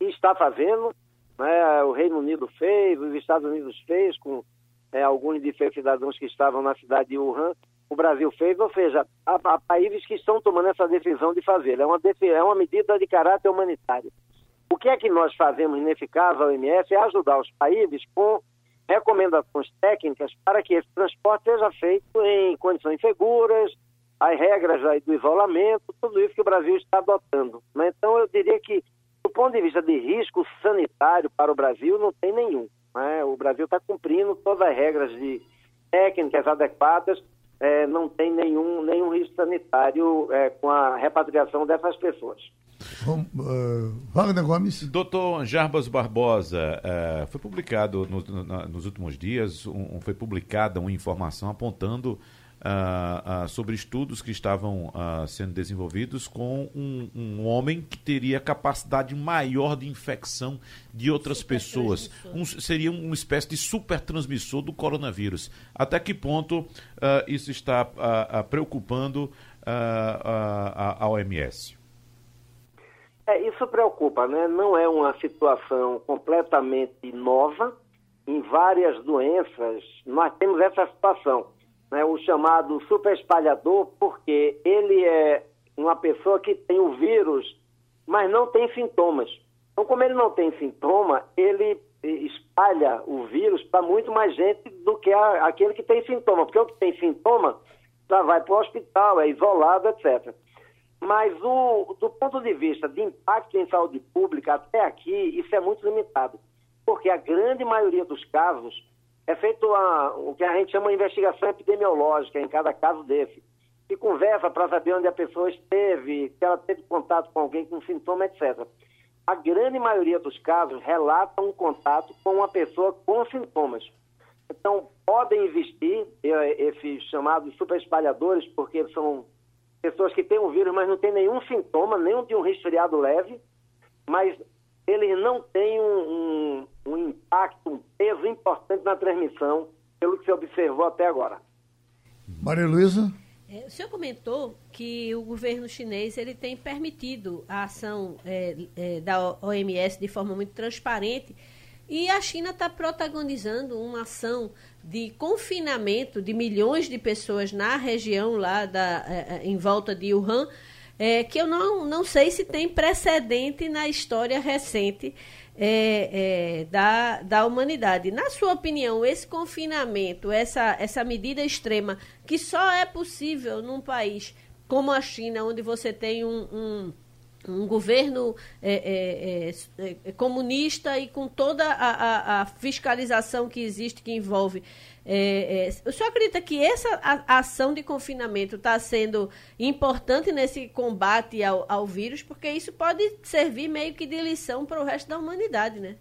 Speaker 6: e está fazendo. Né? O Reino Unido fez, os Estados Unidos fez, com é, alguns de seus cidadãos que estavam na cidade de Wuhan. O Brasil fez, ou seja, há, há países que estão tomando essa decisão de fazer. É uma, é uma medida de caráter humanitário. O que é que nós fazemos nesse caso, a OMS, é ajudar os países com recomendações técnicas para que esse transporte seja feito em condições seguras, as regras do isolamento, tudo isso que o Brasil está adotando. Né? Então, eu diria que, do ponto de vista de risco sanitário para o Brasil, não tem nenhum. Né? O Brasil está cumprindo todas as regras de técnicas adequadas, é, não tem nenhum, nenhum risco sanitário é, com a repatriação dessas pessoas.
Speaker 2: Uh, Wagner Gomes.
Speaker 4: Doutor Jarbas Barbosa, uh, foi publicado no, no, nos últimos dias, um, foi publicada uma informação apontando uh, sobre estudos que estavam sendo desenvolvidos com um, um, homem que teria capacidade maior de infecção de outras pessoas. Um, seria uma espécie de super transmissor do coronavírus. Até que ponto isso está preocupando a, a OMS?
Speaker 6: É, isso preocupa, né? Não é uma situação completamente nova. Em várias doenças, nós temos essa situação, né? o chamado super espalhador, porque ele é uma pessoa que tem o vírus, mas não tem sintomas. Então, como ele não tem sintoma, ele espalha o vírus para muito mais gente do que a, aquele que tem sintoma, porque o que tem sintoma já vai para o hospital, é isolado, etc. Mas o, do ponto de vista de impacto em saúde pública, até aqui, isso é muito limitado. Porque a grande maioria dos casos é feito a, o que a gente chama de investigação epidemiológica em cada caso desse. Se conversa para saber onde a pessoa esteve, se ela teve contato com alguém com sintoma, etc. A grande maioria dos casos relata um contato com uma pessoa com sintomas. Então, podem existir eh, esses chamados superespalhadores, porque são pessoas que têm o vírus, mas não têm nenhum sintoma, nenhum de um resfriado leve, mas eles não têm um, um, um impacto, um peso importante na transmissão, pelo que se observou até agora.
Speaker 2: Maria Luísa?
Speaker 3: É, o senhor comentou que o governo chinês ele tem permitido a ação é, é, da OMS de forma muito transparente e a China está protagonizando uma ação de confinamento de milhões de pessoas na região lá da, é, é, em volta de Wuhan, é, que eu não, não sei se tem precedente na história recente é, é, da, da humanidade. Na sua opinião, esse confinamento, essa, essa medida extrema, que só é possível num país como a China, onde você tem um, um um governo é é, é, é, comunista e com toda a, a, a, fiscalização que existe, que envolve. É, é, o senhor acredita que essa ação de confinamento está sendo importante nesse combate ao, ao, vírus? Porque isso pode servir meio que de lição para o resto da humanidade, né?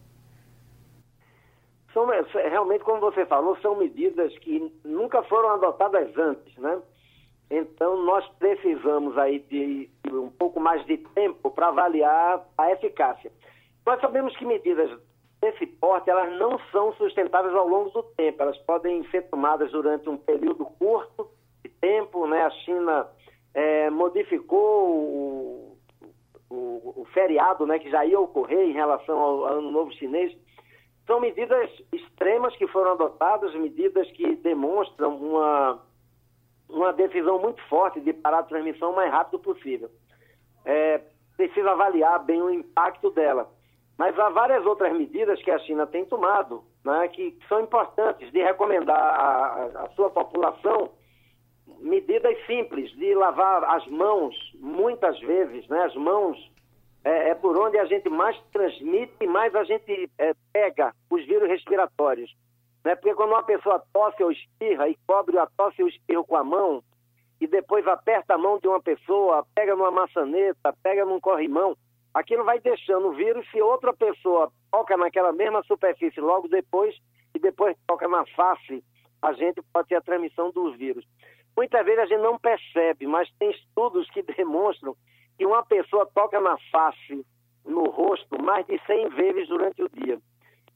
Speaker 6: São, realmente, como você falou, são medidas que nunca foram adotadas antes, né? Então, nós precisamos aí de um pouco mais de tempo para avaliar a eficácia. Nós sabemos que medidas desse porte, elas não são sustentáveis ao longo do tempo. Elas podem ser tomadas durante um período curto de tempo, né? A China é, modificou o, o, o, feriado, né, que já ia ocorrer em relação ao Ano Novo Chinês. São medidas extremas que foram adotadas, medidas que demonstram uma uma decisão muito forte de parar a transmissão o mais rápido possível. É, precisa avaliar bem o impacto dela. Mas há várias outras medidas que a China tem tomado, né, que, são importantes de recomendar à, à sua população medidas simples de lavar as mãos muitas vezes, né? As mãos é, é por onde a gente mais transmite e mais a gente é, pega os vírus respiratórios. Né? Porque quando uma pessoa tosse ou espirra e cobre a tosse ou espirro com a mão e depois aperta a mão de uma pessoa, pega numa maçaneta, pega num corrimão, aquilo vai deixando o vírus. Se outra pessoa toca naquela mesma superfície logo depois e depois toca na face, a gente pode ter a transmissão dos vírus. Muitas vezes a gente não percebe, mas tem estudos que demonstram que uma pessoa toca na face, no rosto, mais de 100 vezes durante o dia.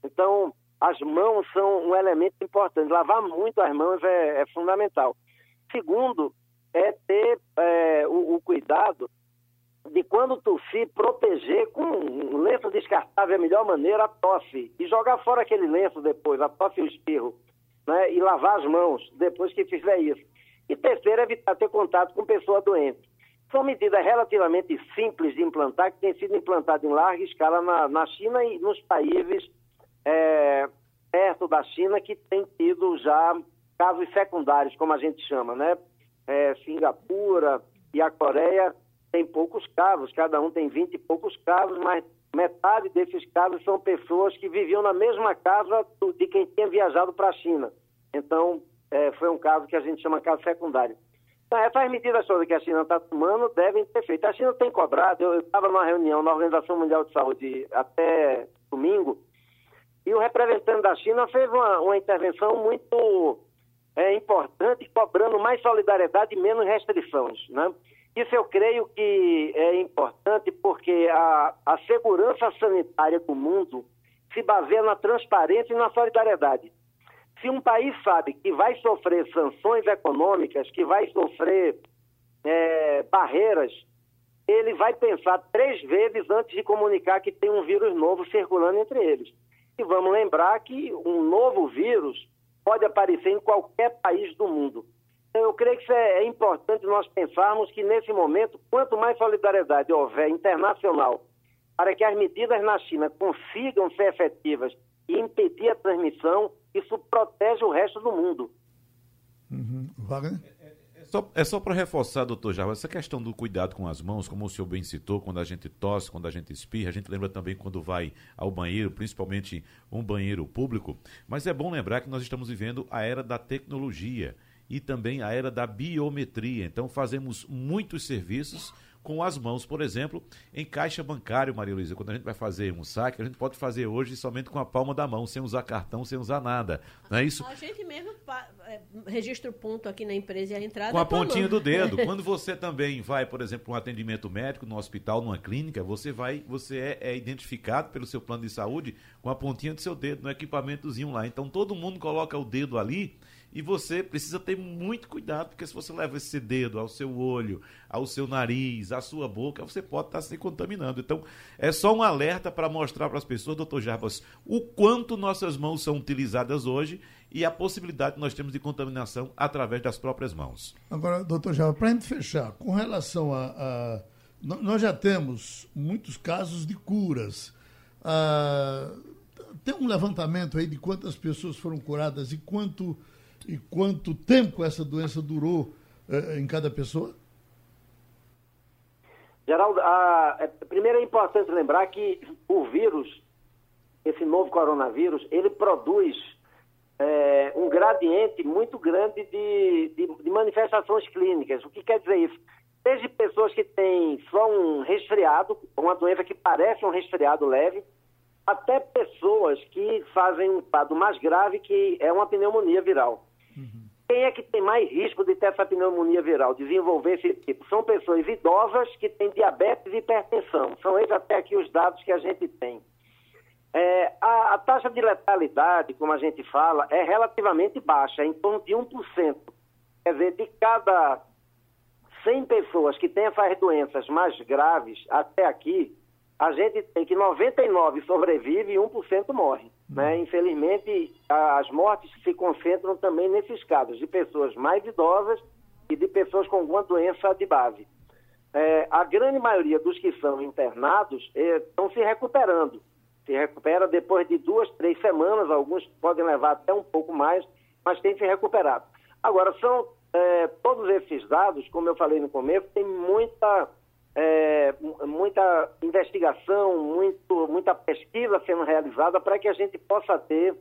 Speaker 6: Então, as mãos são um elemento importante. Lavar muito as mãos é, é fundamental. Segundo, é ter é, o, o, cuidado de quando tossir, proteger com um lenço descartável é a melhor maneira a tosse. E jogar fora aquele lenço depois, a tosse e o espirro. Né? E lavar as mãos depois que fizer isso. E terceiro, evitar ter contato com pessoa doente. São medidas relativamente simples de implantar, que têm sido implantadas em larga escala na, na China e nos países é, perto da China que tem tido já casos secundários, como a gente chama, né? É, Singapura e a Coreia tem poucos casos, cada um tem 20 e poucos casos, mas metade desses casos são pessoas que viviam na mesma casa de quem tinha viajado para a China. Então, é, foi um caso que a gente chama caso secundário. Então, essas medidas todas que a China está tomando devem ser feitas. A China tem cobrado, eu estava numa reunião na Organização Mundial de Saúde até domingo, e o representante da China fez uma, uma intervenção muito é, importante, cobrando mais solidariedade e menos restrições. Né? Isso eu creio que é importante porque a, a segurança sanitária do mundo se baseia na transparência e na solidariedade. Se um país sabe que vai sofrer sanções econômicas, que vai sofrer é, barreiras, ele vai pensar três vezes antes de comunicar que tem um vírus novo circulando entre eles. E vamos lembrar que um novo vírus pode aparecer em qualquer país do mundo. Então, eu creio que é, é importante nós pensarmos que, nesse momento, quanto mais solidariedade houver internacional para que as medidas na China consigam ser efetivas e impedir a transmissão, isso protege o resto do mundo.
Speaker 2: Uhum. Wagner?
Speaker 4: É só, é só para reforçar, doutor Jarva, essa questão do cuidado com as mãos, como o senhor bem citou, quando a gente tosse, quando a gente espirra, a gente lembra também quando vai ao banheiro, principalmente um banheiro público. Mas é bom lembrar que nós estamos vivendo a era da tecnologia e também a era da biometria. Então fazemos muitos serviços com as mãos, por exemplo, em caixa bancário, Maria Luísa. Quando a gente vai fazer um saque, a gente pode fazer hoje somente com a palma da mão, sem usar cartão, sem usar nada. Não é isso?
Speaker 3: A gente mesmo é, registra o ponto aqui na empresa e a entrada.
Speaker 4: Com a pontinha do dedo. Quando você também vai, por exemplo, um atendimento médico no hospital, numa clínica, você vai, você é, é identificado pelo seu plano de saúde com a pontinha do seu dedo, no equipamentozinho lá. Então todo mundo coloca o dedo ali e você precisa ter muito cuidado, porque se você leva esse dedo ao seu olho, ao seu nariz, à sua boca, você pode estar se contaminando. Então, é só um alerta para mostrar para as pessoas, doutor Jarbas, o quanto nossas mãos são utilizadas hoje e a possibilidade que nós temos de contaminação através das próprias mãos.
Speaker 2: Agora, doutor Jarbas, para a gente fechar, com relação a, a. Nós já temos muitos casos de curas. Ah, tem um levantamento aí de quantas pessoas foram curadas e quanto e quanto tempo essa doença durou eh, em cada pessoa?
Speaker 6: Geraldo, a, a, é, primeiro é importante lembrar que o vírus, esse novo coronavírus, ele produz é, um gradiente muito grande de, de, de, manifestações clínicas. O que quer dizer isso? Desde pessoas que têm só um resfriado, uma doença que parece um resfriado leve, até pessoas que fazem um quadro mais grave, que é uma pneumonia viral. Quem é que tem mais risco de ter essa pneumonia viral, desenvolver esse tipo? São pessoas idosas que têm diabetes e hipertensão. São esses até aqui os dados que a gente tem. É, a, a, taxa de letalidade, como a gente fala, é relativamente baixa, é em torno de 1%. Quer dizer, de cada 100 pessoas que têm essas doenças mais graves até aqui, a gente tem que 99 sobrevive e 1% morre. Né? Infelizmente, as mortes se concentram também nesses casos de pessoas mais idosas e de pessoas com alguma doença de base. É, a grande maioria dos que são internados é, estão se recuperando. Se recupera depois de duas, três semanas, alguns podem levar até um pouco mais, mas tem se recuperado. Agora, são é, todos esses dados, como eu falei no começo, tem muita, é, muita investigação, muito, muita pesquisa sendo realizada para que a gente possa ter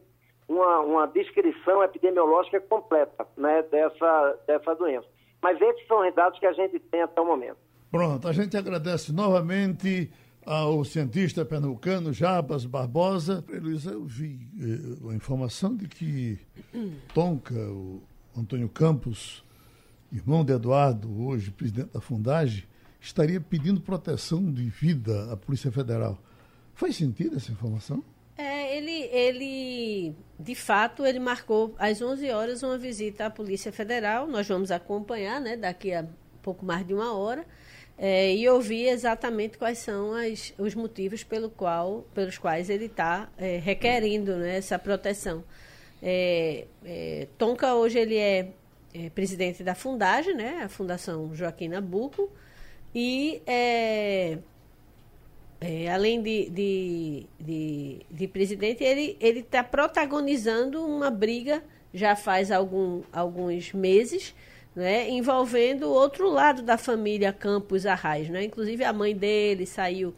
Speaker 6: uma, uma descrição epidemiológica completa né, dessa, dessa doença. Mas esses são os dados que a gente tem até o momento.
Speaker 2: Pronto, a gente agradece novamente ao cientista pernambucano Jabas Barbosa. Luísa, eu vi eh, a informação de que Tonka, o Antônio Campos, irmão de Eduardo, hoje presidente da Fundagem, estaria pedindo proteção de vida à Polícia Federal. Faz sentido essa informação?
Speaker 3: É, ele, ele, de fato, ele marcou às 11 horas uma visita à Polícia Federal. Nós vamos acompanhar, né, daqui a pouco mais de uma hora, é, e ouvir exatamente quais são as, os motivos pelo qual, pelos quais ele está é, requerendo né, essa proteção. É, é, Tonka hoje ele é, é, presidente da Fundagem, né, a Fundação Joaquim Nabuco, e é, é, além de, de, de, de, presidente, ele está protagonizando uma briga já faz algum, alguns meses, né, envolvendo o outro lado da família Campos Arraes. Né? Inclusive, a mãe dele saiu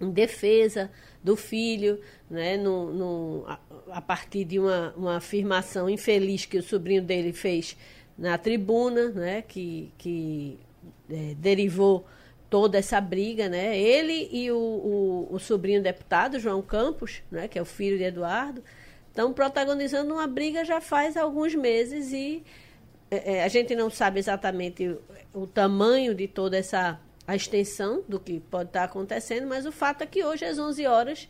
Speaker 3: em defesa do filho, né, no, no, a, a, partir de uma, uma afirmação infeliz que o sobrinho dele fez na tribuna, né, que, que é, derivou toda essa briga, né? Ele e o, o, o, sobrinho deputado, João Campos, né, que é o filho de Eduardo, estão protagonizando uma briga já faz alguns meses e é, é, a gente não sabe exatamente o, o, tamanho de toda essa a extensão do que pode estar acontecendo, mas o fato é que hoje às 11 horas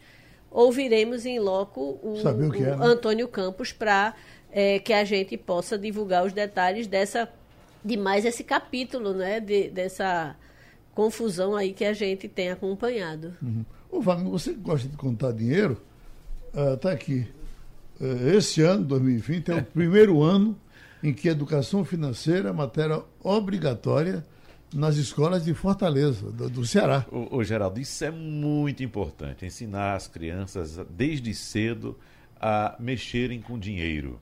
Speaker 3: ouviremos em loco o, o, é, né? Antônio Campos para é, que a gente possa divulgar os detalhes dessa de mais esse capítulo, né, de, dessa confusão aí que a gente tem acompanhado.
Speaker 2: Uhum. Ô, Wagner, você gosta de contar dinheiro? Está uh, aqui. Uh, esse ano, 2020, é o primeiro ano em que a educação financeira é matéria obrigatória nas escolas de Fortaleza, do, do Ceará.
Speaker 4: O, o, Geraldo, isso é muito importante, ensinar as crianças desde cedo a mexerem com dinheiro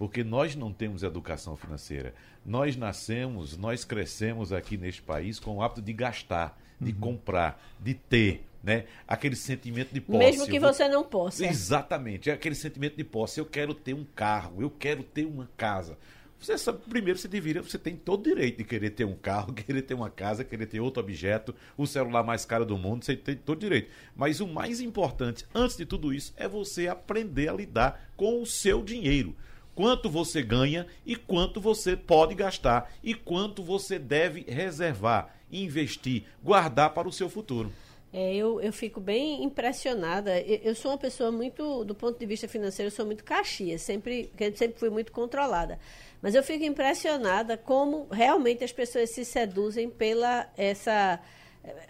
Speaker 4: porque nós não temos educação financeira. Nós nascemos, nós crescemos aqui neste país com o hábito de gastar, de uhum. comprar, de ter. Né? Aquele sentimento de posse.
Speaker 3: Mesmo que você não possa.
Speaker 4: Exatamente, é aquele sentimento de posse. Eu quero ter um carro, eu quero ter uma casa. Você sabe, primeiro você deveria, você tem todo o direito de querer ter um carro, querer ter uma casa, querer ter outro objeto, o celular mais caro do mundo, você tem todo o direito. Mas o mais importante, antes de tudo isso, é você aprender a lidar com o seu dinheiro quanto você ganha e quanto você pode gastar e quanto você deve reservar, investir, guardar para o seu futuro.
Speaker 3: É, eu, eu fico bem impressionada. Eu, eu, sou uma pessoa muito, do ponto de vista financeiro, eu sou muito caxia, sempre, sempre fui muito controlada. Mas eu fico impressionada como realmente as pessoas se seduzem pela essa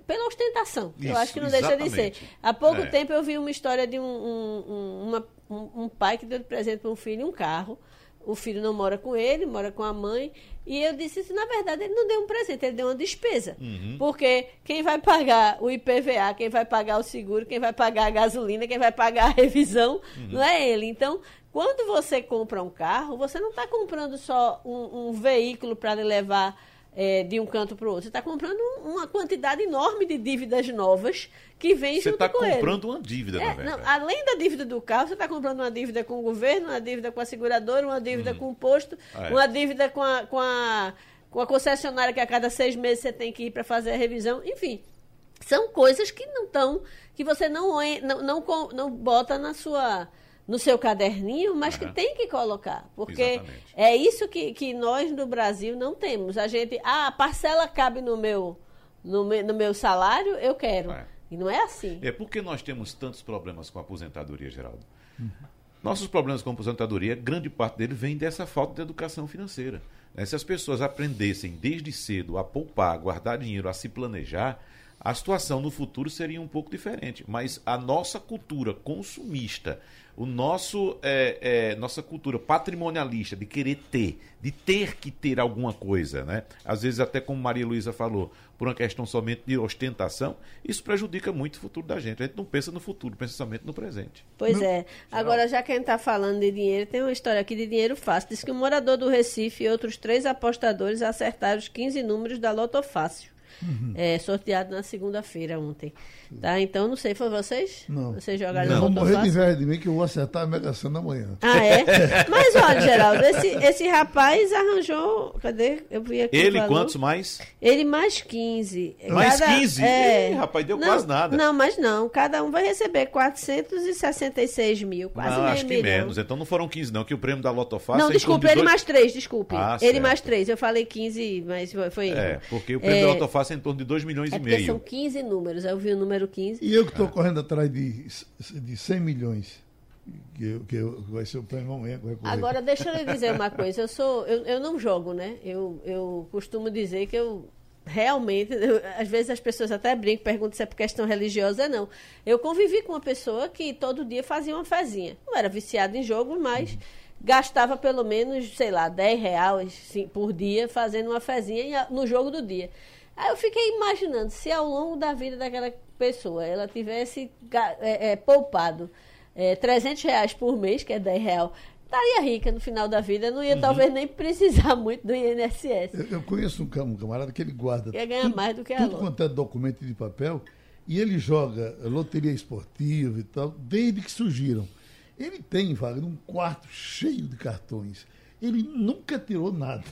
Speaker 3: pela ostentação. Isso, eu acho que não exatamente. deixa de ser. Há pouco é. tempo eu vi uma história de um, um, uma, um, um pai que deu de presente para um filho um carro. O filho não mora com ele, mora com a mãe. E eu disse assim, na verdade, ele não deu um presente, ele deu uma despesa. Uhum. Porque quem vai pagar o IPVA, quem vai pagar o seguro, quem vai pagar a gasolina, quem vai pagar a revisão, uhum. não é ele. Então, quando você compra um carro, você não está comprando só um, um veículo para levar é, de um canto para o outro. Você está comprando uma quantidade enorme de dívidas novas que vem você junto tá com
Speaker 4: ele. Você está comprando uma dívida, é,
Speaker 3: não, Além da dívida do carro, você está comprando uma dívida com o governo, uma dívida com a seguradora, uma dívida hum. com o posto, ah, é. uma dívida com a, com, a, com a concessionária que a cada seis meses você tem que ir para fazer a revisão. Enfim, são coisas que não estão, que você não, não, não, não bota na sua no seu caderninho, mas uhum. que tem que colocar. Porque Exatamente. é isso que, que nós no Brasil não temos. A gente, ah, a parcela cabe no meu, no meu, no meu salário, eu quero. É. E não é assim.
Speaker 4: É porque nós temos tantos problemas com a aposentadoria, Geraldo. Uhum. Nossos problemas com a aposentadoria, grande parte dele vem dessa falta de educação financeira. Né? Se as pessoas aprendessem desde cedo a poupar, a guardar dinheiro, a se planejar, a situação no futuro seria um pouco diferente. Mas a nossa cultura consumista, o nosso é, é, nossa cultura patrimonialista de querer ter, de ter que ter alguma coisa, né? Às vezes até como Maria Luísa falou, por uma questão somente de ostentação, isso prejudica muito o futuro da gente. A gente não pensa no futuro, pensa somente no presente.
Speaker 3: Pois não? é. Agora, já que a gente está falando de dinheiro, tem uma história aqui de dinheiro fácil. Diz que um morador do Recife e outros três apostadores acertaram os 15 números da Loto Fácil uhum. é, sorteado na segunda-feira ontem. Tá? Então, não sei, foi vocês?
Speaker 2: Não.
Speaker 3: Vocês jogaram
Speaker 2: não. Vou morrer de inveja de mim que eu vou acertar a Mega Sena amanhã.
Speaker 3: Ah, é? Mas olha, Geraldo, esse, esse rapaz arranjou. Cadê? Eu vi aqui.
Speaker 4: Ele quantos mais?
Speaker 3: Ele mais 15.
Speaker 4: Mais cada, 15? É, Ih, rapaz, deu
Speaker 3: não,
Speaker 4: quase nada.
Speaker 3: Não, mas não. Cada um vai receber 466 mil, quase
Speaker 4: não,
Speaker 3: meio
Speaker 4: acho que
Speaker 3: milhão.
Speaker 4: menos. Então não foram 15, não, que o prêmio da Lotofácil.
Speaker 3: Não,
Speaker 4: é
Speaker 3: desculpe, ele dois... mais 3, desculpe.
Speaker 4: Ah,
Speaker 3: ele
Speaker 4: certo.
Speaker 3: mais 3. Eu falei 15, mas foi.
Speaker 4: É, porque o prêmio
Speaker 3: é,
Speaker 4: da Lotofácil é em torno de 2 milhões
Speaker 3: é
Speaker 4: e meio.
Speaker 3: São 15 números. Eu vi o número 15.
Speaker 2: E eu que estou ah. correndo atrás de, de 100 milhões. Que, que vai ser o prêmio amanhã.
Speaker 3: Agora, deixa eu lhe dizer uma coisa. Eu, sou, eu, eu não jogo, né? Eu, eu costumo dizer que eu realmente, eu, às vezes as pessoas até brincam, perguntam se é por questão religiosa, não. Eu convivi com uma pessoa que todo dia fazia uma fezinha. Não era viciado em jogo, mas uhum. gastava pelo menos, sei lá, 10 reais assim, por dia fazendo uma fezinha no jogo do dia. Aí eu fiquei imaginando se ao longo da vida daquela pessoa ela tivesse é, é, poupado é, 300 reais por mês, que é 10 reais, estaria rica no final da vida, não ia uhum. talvez nem precisar muito do INSS.
Speaker 2: Eu, eu conheço um camarada que ele guarda
Speaker 3: ia ganhar
Speaker 2: tudo,
Speaker 3: mais do que a
Speaker 2: tudo quanto é documento de papel e ele joga loteria esportiva e tal, desde que surgiram. Ele tem, Wagner, um quarto cheio de cartões. Ele nunca tirou nada.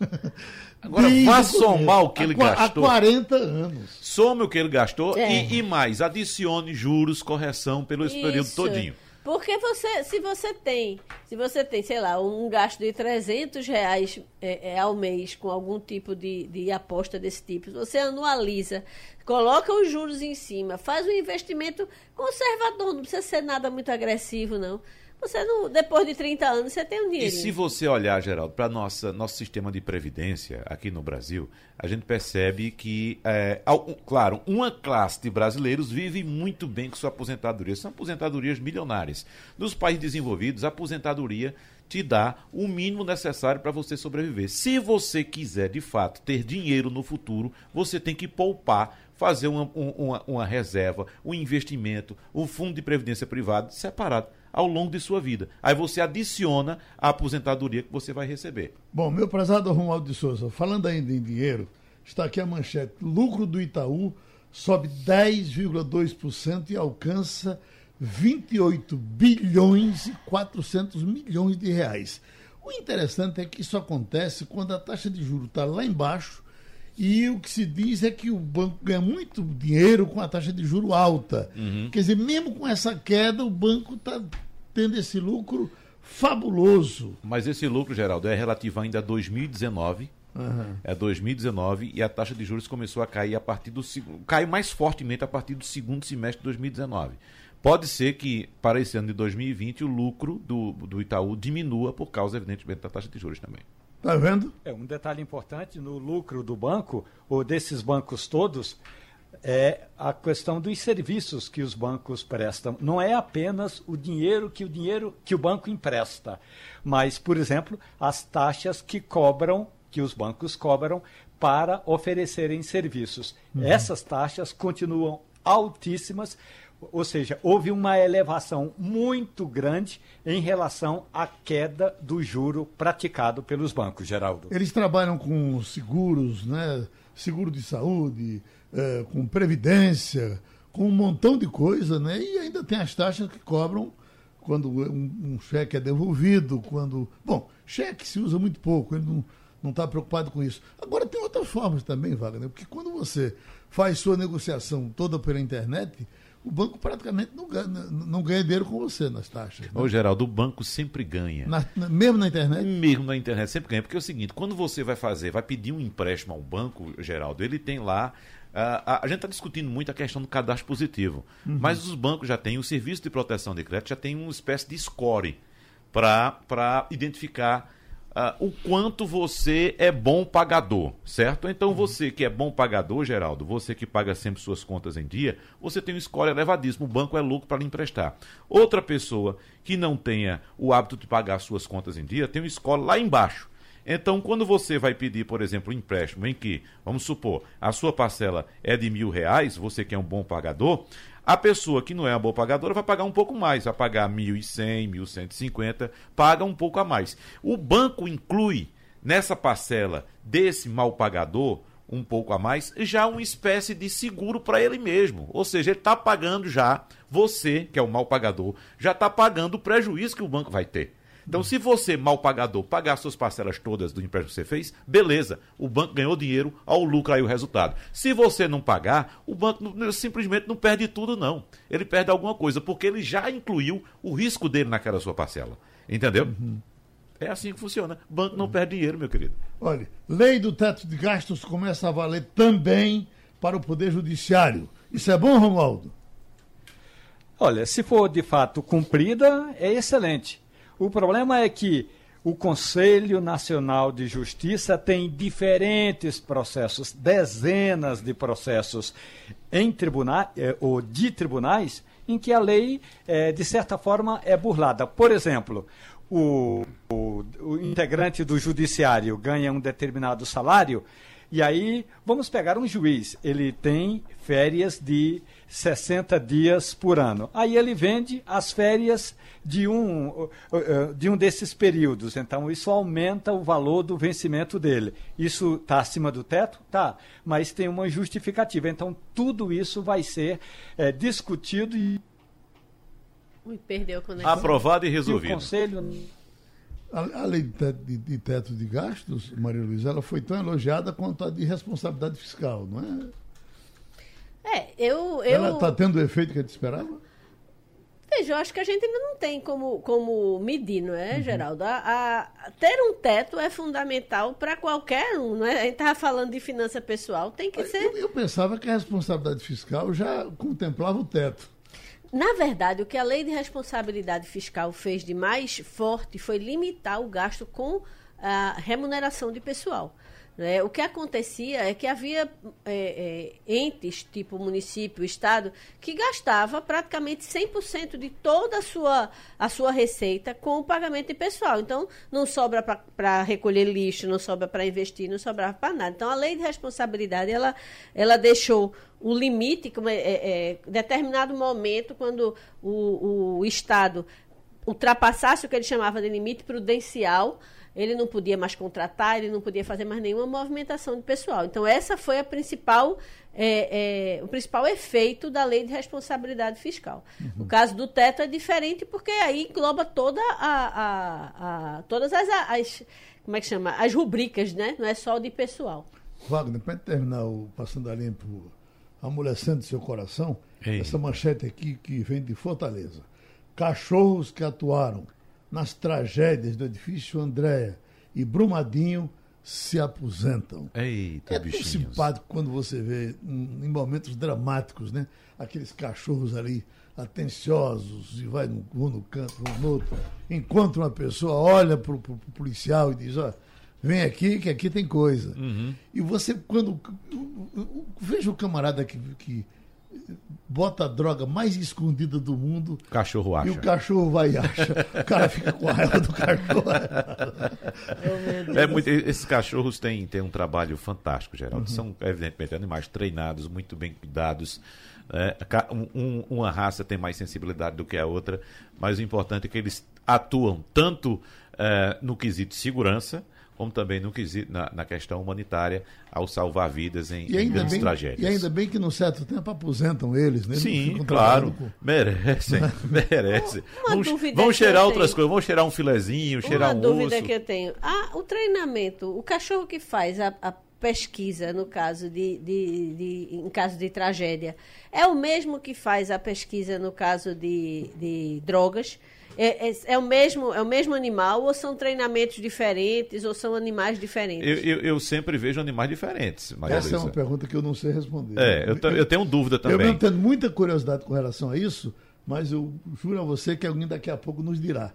Speaker 4: Agora Desde vá somar o que ele
Speaker 2: há,
Speaker 4: gastou.
Speaker 2: Há 40 anos.
Speaker 4: Some o que ele gastou é. e, e, mais, adicione juros, correção pelo esse período todinho.
Speaker 3: Porque você, se você tem, se você tem, sei lá, um gasto de 300 reais é, é, ao mês com algum tipo de, de aposta desse tipo, você anualiza, coloca os juros em cima, faz um investimento conservador, não precisa ser nada muito agressivo, não. Você não, depois de 30 anos, você tem um dinheiro.
Speaker 4: E se você olhar, Geraldo, para nossa nosso sistema de previdência aqui no Brasil, a gente percebe que, é, claro, uma classe de brasileiros vive muito bem com sua aposentadoria. São aposentadorias milionárias. Nos países desenvolvidos, a aposentadoria te dá o mínimo necessário para você sobreviver. Se você quiser, de fato, ter dinheiro no futuro, você tem que poupar, fazer uma, uma, uma reserva, um investimento, um fundo de previdência privado separado ao longo de sua vida. Aí você adiciona a aposentadoria que você vai receber.
Speaker 2: Bom, meu prezado Romualdo de Souza, falando ainda em dinheiro, está aqui a manchete. Lucro do Itaú sobe 10,2% e alcança 28 bilhões e 400 milhões de reais. O interessante é que isso acontece quando a taxa de juros está lá embaixo e o que se diz é que o banco ganha muito dinheiro com a taxa de juro alta. Uhum. Quer dizer, mesmo com essa queda, o banco está tendo esse lucro fabuloso.
Speaker 4: Mas esse lucro, Geraldo, é relativo ainda a 2019. Uhum. É 2019 e a taxa de juros começou a cair a partir do segundo. caiu mais fortemente a partir do segundo semestre de 2019. Pode ser que, para esse ano de 2020, o lucro do, do Itaú diminua por causa, evidentemente, da taxa de juros também.
Speaker 2: Tá vendo?
Speaker 5: É um detalhe importante no lucro do banco, ou desses bancos todos, é a questão dos serviços que os bancos prestam. Não é apenas o dinheiro que o dinheiro que o banco empresta, mas, por exemplo, as taxas que cobram, que os bancos cobram para oferecerem serviços. Uhum. Essas taxas continuam altíssimas, ou seja, houve uma elevação muito grande em relação à queda do juro praticado pelos bancos, Geraldo.
Speaker 2: Eles trabalham com seguros, né? Seguro de saúde, é, com previdência, com um montão de coisa, né? E ainda tem as taxas que cobram quando um, um cheque é devolvido, quando. Bom, cheque se usa muito pouco, ele não não está preocupado com isso. Agora tem outras formas também, Wagner, porque quando você faz sua negociação toda pela internet, o banco praticamente não ganha, não ganha dinheiro com você nas taxas. Né?
Speaker 4: Ô, Geraldo, o banco sempre ganha.
Speaker 2: Na, na, mesmo na internet?
Speaker 4: Mesmo na internet, sempre ganha. Porque é o seguinte, quando você vai fazer, vai pedir um empréstimo ao banco, Geraldo, ele tem lá a, a, gente está discutindo muito a questão do cadastro positivo, uhum. mas os bancos já têm, o serviço de proteção de crédito já tem uma espécie de score para identificar uh, o quanto você é bom pagador, certo? Então você que é bom pagador, Geraldo, você que paga sempre suas contas em dia, você tem um score elevadíssimo, o banco é louco para lhe emprestar. Outra pessoa que não tenha o hábito de pagar suas contas em dia, tem um score lá embaixo. Então, quando você vai pedir, por exemplo, um empréstimo em que, vamos supor, a sua parcela é de mil reais, você que é um bom pagador, a pessoa que não é uma boa pagadora vai pagar um pouco mais, vai pagar 1.100, 1.150, paga um pouco a mais. O banco inclui nessa parcela desse mal pagador um pouco a mais, já uma espécie de seguro para ele mesmo. Ou seja, ele está pagando já, você, que é o mal pagador, já está pagando o prejuízo que o banco vai ter. Então, se você, mal pagador, pagar suas parcelas todas do empréstimo que você fez, beleza, o banco ganhou dinheiro, ao lucro aí o resultado. Se você não pagar, o banco simplesmente não perde tudo, não. Ele perde alguma coisa, porque ele já incluiu o risco dele naquela sua parcela. Entendeu? Uhum. É assim que funciona. Banco não uhum. perde dinheiro, meu querido.
Speaker 2: Olha, lei do teto de gastos começa a valer também para o Poder Judiciário. Isso é bom, Romualdo?
Speaker 5: Olha, se for de fato cumprida, é excelente. O problema é que o Conselho Nacional de Justiça tem diferentes processos, dezenas de processos em tribunais eh, ou de tribunais em que a lei, eh, de certa forma, é burlada. Por exemplo, o, o, o integrante do judiciário ganha um determinado salário e aí, vamos pegar um juiz, ele tem férias de 60 dias por ano. Aí ele vende as férias de um, uh, de um desses períodos. Então, isso aumenta o valor do vencimento dele. Isso está acima do teto? Tá. Mas tem uma justificativa. Então, tudo isso vai ser é, discutido e.
Speaker 3: Ui, perdeu
Speaker 4: Aprovado e resolvido. E o
Speaker 5: conselho
Speaker 2: a, a lei de teto, de, de teto, de, gastos, Maria Luísa, ela foi tão elogiada quanto a de responsabilidade fiscal, não
Speaker 3: é? É, eu. eu...
Speaker 2: Ela está tendo o efeito que a gente esperava?
Speaker 3: Veja, eu acho que a gente ainda não tem como, como medir, não é, uhum. Geraldo? A, a, ter um teto é fundamental para qualquer um, não é? A gente estava falando de finança pessoal, tem que ser.
Speaker 2: Eu, eu pensava que a responsabilidade fiscal já contemplava o teto.
Speaker 3: Na verdade, o que a lei de responsabilidade fiscal fez de mais forte foi limitar o gasto com a remuneração de pessoal. Né? O que acontecia é que havia é, é, entes, tipo município, estado, que gastava praticamente 100% de toda a sua, a sua receita com o pagamento de pessoal. Então, não sobra para recolher lixo, não sobra para investir, não sobrava para nada. Então, a lei de responsabilidade, ela, ela deixou o limite, como é, é, é determinado momento, quando o, o Estado ultrapassasse o que ele chamava de limite prudencial, ele não podia mais contratar, ele não podia fazer mais nenhuma movimentação de pessoal. Então, essa foi a principal, é, é, o principal efeito da lei de responsabilidade fiscal. Uhum. O caso do teto é diferente porque aí engloba toda a, a, a todas as, as, como é que chama? As rubricas, né? Não é só de pessoal.
Speaker 2: Wagner, para terminar o Passando a Limpo, amolecendo seu coração, Ei. essa manchete aqui que vem de Fortaleza. Cachorros que atuaram nas tragédias do edifício Andréa e Brumadinho se aposentam.
Speaker 4: Eita,
Speaker 2: é tão simpático quando você vê em momentos dramáticos, né? Aqueles cachorros ali atenciosos e vai no, um no canto, um no outro, encontra uma pessoa, olha para o policial e diz, ó, vem aqui que aqui tem coisa. Uhum. E você, quando. Veja o camarada que, que bota a droga mais escondida do mundo.
Speaker 4: O cachorro acha.
Speaker 2: E o cachorro vai e acha. O cara fica com a raiva do cachorro.
Speaker 4: é muito, esses cachorros têm, têm um trabalho fantástico, Geraldo. Uhum. São, evidentemente, animais treinados, muito bem cuidados. É, um, uma raça tem mais sensibilidade do que a outra, mas o importante é que eles atuam tanto é, no quesito segurança, como também no quesito, na, na, questão humanitária, ao salvar vidas em, em grandes
Speaker 2: bem,
Speaker 4: tragédias.
Speaker 2: E ainda bem que, num certo tempo, aposentam eles, né?
Speaker 4: Sim, claro. Com... Merecem, merecem. Vamos, vamos cheirar outras coisas, vamos cheirar um filezinho, uma cheirar um
Speaker 3: Uma dúvida que eu tenho. Ah, o treinamento, o cachorro que faz a, a pesquisa no caso de, de, de, em caso de tragédia, é o mesmo que faz a pesquisa no caso de, de drogas? É, é, é, o mesmo, é o mesmo animal ou são treinamentos diferentes ou são animais diferentes?
Speaker 4: Eu, eu, eu sempre vejo animais diferentes,
Speaker 2: Maria Essa Luísa. é uma pergunta que eu não sei responder.
Speaker 4: É, eu, eu tenho dúvida também.
Speaker 2: Eu tenho muita curiosidade com relação a isso, mas eu juro a você que alguém daqui a pouco nos dirá.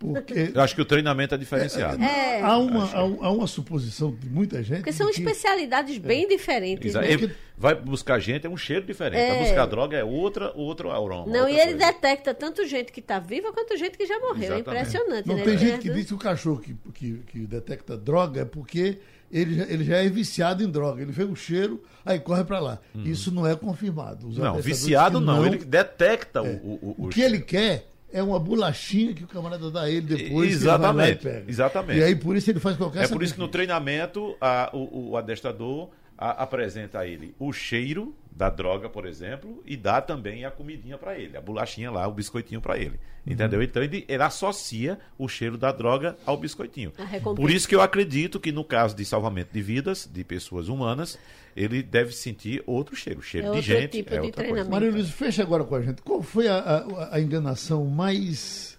Speaker 2: Porque
Speaker 4: Eu acho que o treinamento é diferenciado.
Speaker 3: É.
Speaker 2: há, uma, há, um- há uma suposição de muita gente.
Speaker 3: Porque são
Speaker 2: de que-
Speaker 3: especialidades bem diferentes. Né?
Speaker 4: ele vai buscar gente, é um cheiro diferente.
Speaker 3: É.
Speaker 4: Vai buscar droga, é outra, outro aroma.
Speaker 3: Não,
Speaker 4: outra
Speaker 3: e ele
Speaker 4: coisa.
Speaker 3: detecta tanto gente que está viva quanto gente que já morreu. É
Speaker 4: Exatamente.
Speaker 3: impressionante,
Speaker 2: Não
Speaker 3: né?
Speaker 2: tem gente
Speaker 3: é
Speaker 2: que diz que o cachorro que, que, que detecta droga é porque ele já, ele já é viciado em droga. Ele vê o cheiro, aí corre para lá. Isso não é confirmado. Os.
Speaker 4: Não, viciado
Speaker 2: que
Speaker 4: não. Ele detecta o, o, o,
Speaker 2: O que ele quer é uma bolachinha que o camarada dá a ele depois. que ele
Speaker 4: Exatamente,
Speaker 2: e pega.
Speaker 4: exatamente.
Speaker 2: E aí por isso ele faz qualquer
Speaker 4: É por isso que no treinamento a- o, o adestrador a- apresenta a ele o cheiro da droga, por exemplo, e dá também a comidinha para ele, a bolachinha lá, o biscoitinho para ele.
Speaker 2: Uhum.
Speaker 4: Entendeu? Então ele, ele associa o cheiro da droga ao biscoitinho. Por isso que eu acredito que no caso de salvamento de vidas de pessoas humanas, ele deve sentir outro cheiro, cheiro
Speaker 3: É
Speaker 4: de
Speaker 3: outro
Speaker 4: gente,
Speaker 3: tipo
Speaker 4: é
Speaker 3: de
Speaker 4: outra coisa.
Speaker 2: Maria Luiz, fecha agora com a gente. Qual foi a, a- a enganação mais,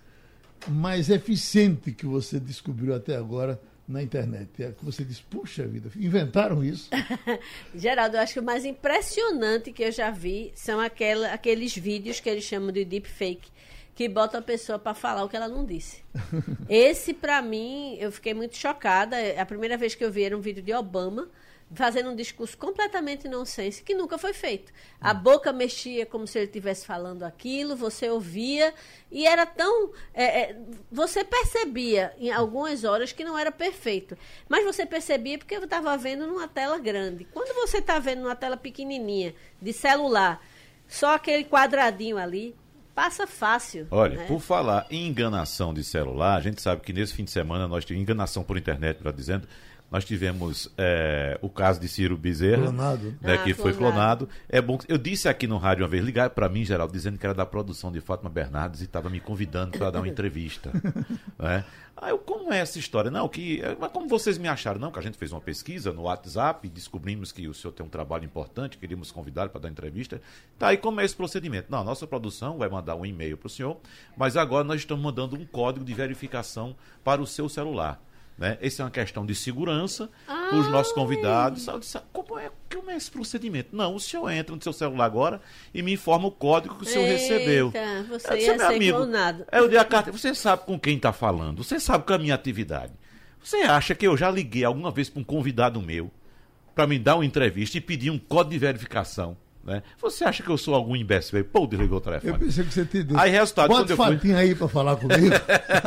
Speaker 2: mais eficiente que você descobriu até agora na internet? É você diz, puxa vida, inventaram isso?
Speaker 3: Geraldo, eu acho que o mais impressionante que eu já vi são aquela, aqueles vídeos que eles chamam de deepfake, que botam a pessoa para falar o que ela não disse. Esse, para mim, eu fiquei muito chocada. A primeira vez que eu vi era um vídeo de Obama fazendo um discurso completamente nonsense que nunca foi feito. A boca mexia como se ele estivesse falando aquilo, você ouvia e era tão. é, é, você percebia em algumas horas que não era perfeito, mas você percebia porque eu estava vendo numa tela grande. Quando você está vendo numa tela pequenininha de celular, só aquele quadradinho ali, passa fácil.
Speaker 4: Olha,
Speaker 3: né?
Speaker 4: por falar em enganação de celular, a gente sabe que nesse fim de semana nós tivemos enganação por internet, melhor dizendo, nós tivemos é, o caso de Ciro Bezerra,
Speaker 2: Clonado.
Speaker 4: né,
Speaker 3: Ah,
Speaker 4: que foi
Speaker 3: clonado.
Speaker 4: clonado. É bom, que- eu disse aqui no rádio uma vez, ligaram para mim, Geraldo, dizendo que era da produção de Fátima Bernardes e estava me convidando para dar uma entrevista. né? Aí eu, como é essa história? Não, que, mas como vocês me acharam? Não, que a gente fez uma pesquisa no WhatsApp, descobrimos que o senhor tem um trabalho importante, queríamos convidar para dar entrevista. Tá, aí como é esse procedimento? Não, a nossa produção vai mandar um e-mail para o senhor, mas agora nós estamos mandando um código de verificação para o seu celular. Né? Essa é uma questão de segurança para os nossos convidados. Disse, como, é, como é esse procedimento? Não, o senhor entra no seu celular agora e me informa o código que o senhor
Speaker 3: Eita,
Speaker 4: recebeu.
Speaker 3: você
Speaker 4: disse,
Speaker 3: ia
Speaker 4: meu
Speaker 3: ser
Speaker 4: amigo,
Speaker 3: clonado.
Speaker 4: é, eu dei a carta. Você sabe com quem está falando, você sabe com a minha atividade. Você acha que eu já liguei alguma vez para um convidado meu para me dar uma entrevista e pedir um código de verificação? Né? Você acha que eu sou algum imbecil? Pô, desligou o telefone.
Speaker 2: Eu pensei que você dito.
Speaker 4: Aí, resultado,
Speaker 2: Bota
Speaker 4: eu fui-
Speaker 2: fatinha aí para falar comigo.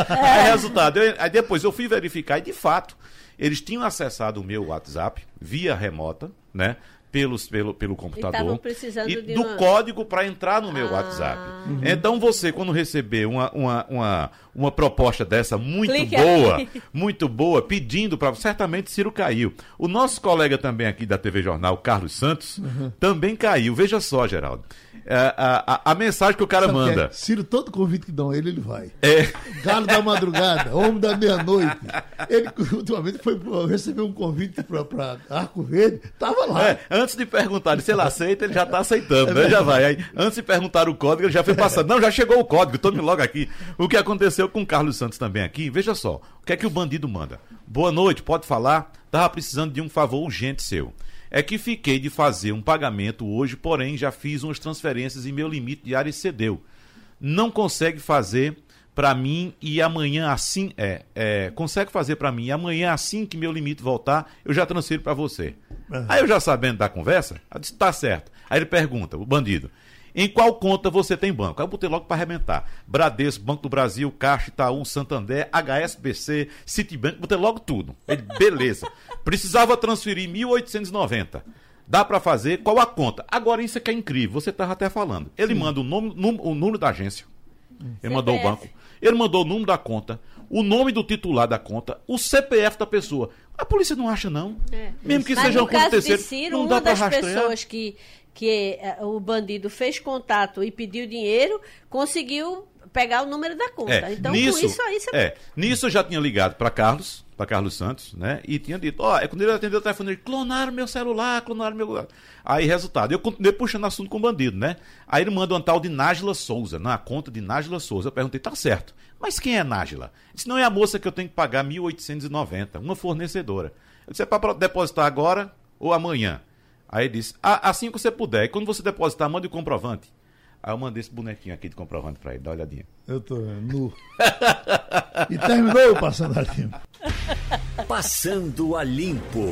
Speaker 4: Aí, resultado, eu- aí depois eu fui verificar e de fato eles tinham acessado o meu WhatsApp via remota, né? Pelos, pelo, pelo computador. e
Speaker 3: de
Speaker 4: do
Speaker 3: uma-
Speaker 4: código para entrar no meu
Speaker 3: Ah.
Speaker 4: WhatsApp. Então você, quando receber uma, uma, uma, uma proposta dessa muito
Speaker 3: Clique
Speaker 4: boa,
Speaker 3: aqui.
Speaker 4: muito boa, pedindo para. Certamente Ciro caiu. O nosso colega também aqui da TV Jornal, Carlos Santos, também caiu. Veja só, Geraldo. É, A, a, a mensagem que o cara
Speaker 2: Sabe é?
Speaker 4: manda.
Speaker 2: Ciro, todo convite que dão a ele, ele vai.
Speaker 4: É.
Speaker 2: Galo da madrugada, homem da meia-noite. Ele ultimamente foi recebeu um convite para Arco Verde, tava lá.
Speaker 4: É, antes de perguntar se ele aceita, ele já está aceitando, né? Já vai. Aí, antes de perguntar o código, ele já foi passando. Não, já chegou o código, tome logo aqui. O que aconteceu com o Carlos Santos também aqui, veja só. O que é que o bandido manda? Boa noite, pode falar? Tava precisando de um favor urgente seu. É que fiquei de fazer um pagamento hoje, porém já fiz umas transferências e meu limite diário excedeu. Não consegue fazer para mim e amanhã assim é, é consegue fazer para mim e amanhã assim que meu limite voltar eu já transfiro para você. Aí eu já sabendo da conversa, eu disse, tá certo. Aí ele pergunta, o bandido, em qual conta você tem banco? Aí eu botei logo para arrebentar. Bradesco, Banco do Brasil, Caixa, Itaú, Santander, HSBC, Citibank, botei logo tudo. Ele, beleza. Precisava transferir 1.890. Dá para fazer, qual a conta? Agora isso aqui é incrível, você estava até falando. Ele manda o, nome, o número da agência, ele mandou o
Speaker 3: CPF.
Speaker 4: banco, ele mandou o número da conta, o nome do titular da conta, o CPF da pessoa. A polícia não acha, não.
Speaker 3: É.
Speaker 4: Mesmo que
Speaker 3: Mas
Speaker 4: seja
Speaker 3: no
Speaker 4: um
Speaker 3: caso
Speaker 4: terceiro,
Speaker 3: de Ciro,
Speaker 4: não dá
Speaker 3: uma
Speaker 4: para
Speaker 3: das
Speaker 4: rastrear.
Speaker 3: pessoas que, que eh, o bandido fez contato e pediu dinheiro, conseguiu pegar o número da conta.
Speaker 4: É,
Speaker 3: então,
Speaker 4: nisso,
Speaker 3: com isso aí você
Speaker 4: é, nisso eu já tinha ligado para Carlos, para Carlos Santos, né? E tinha dito, ó, é quando ele atendeu o telefone, ele, clonaram meu celular, clonaram meu. Aí, resultado, eu continuei puxando assunto com o bandido, né? Aí ele manda uma tal de Nájila Souza, na conta de Nájila Souza. Eu perguntei, tá certo, mas quem é Nájila? Disse, não é a moça que eu tenho que pagar 1.890, uma fornecedora. Eu disse, é para depositar agora ou amanhã? Aí disse, "Ah, assim que você puder, e quando você depositar, mande o comprovante. Aí eu mandei esse bonequinho aqui de comprovante pra ele, dá uma olhadinha.
Speaker 2: Eu tô nu. e terminou o Passando a Limpo.
Speaker 1: Passando a Limpo.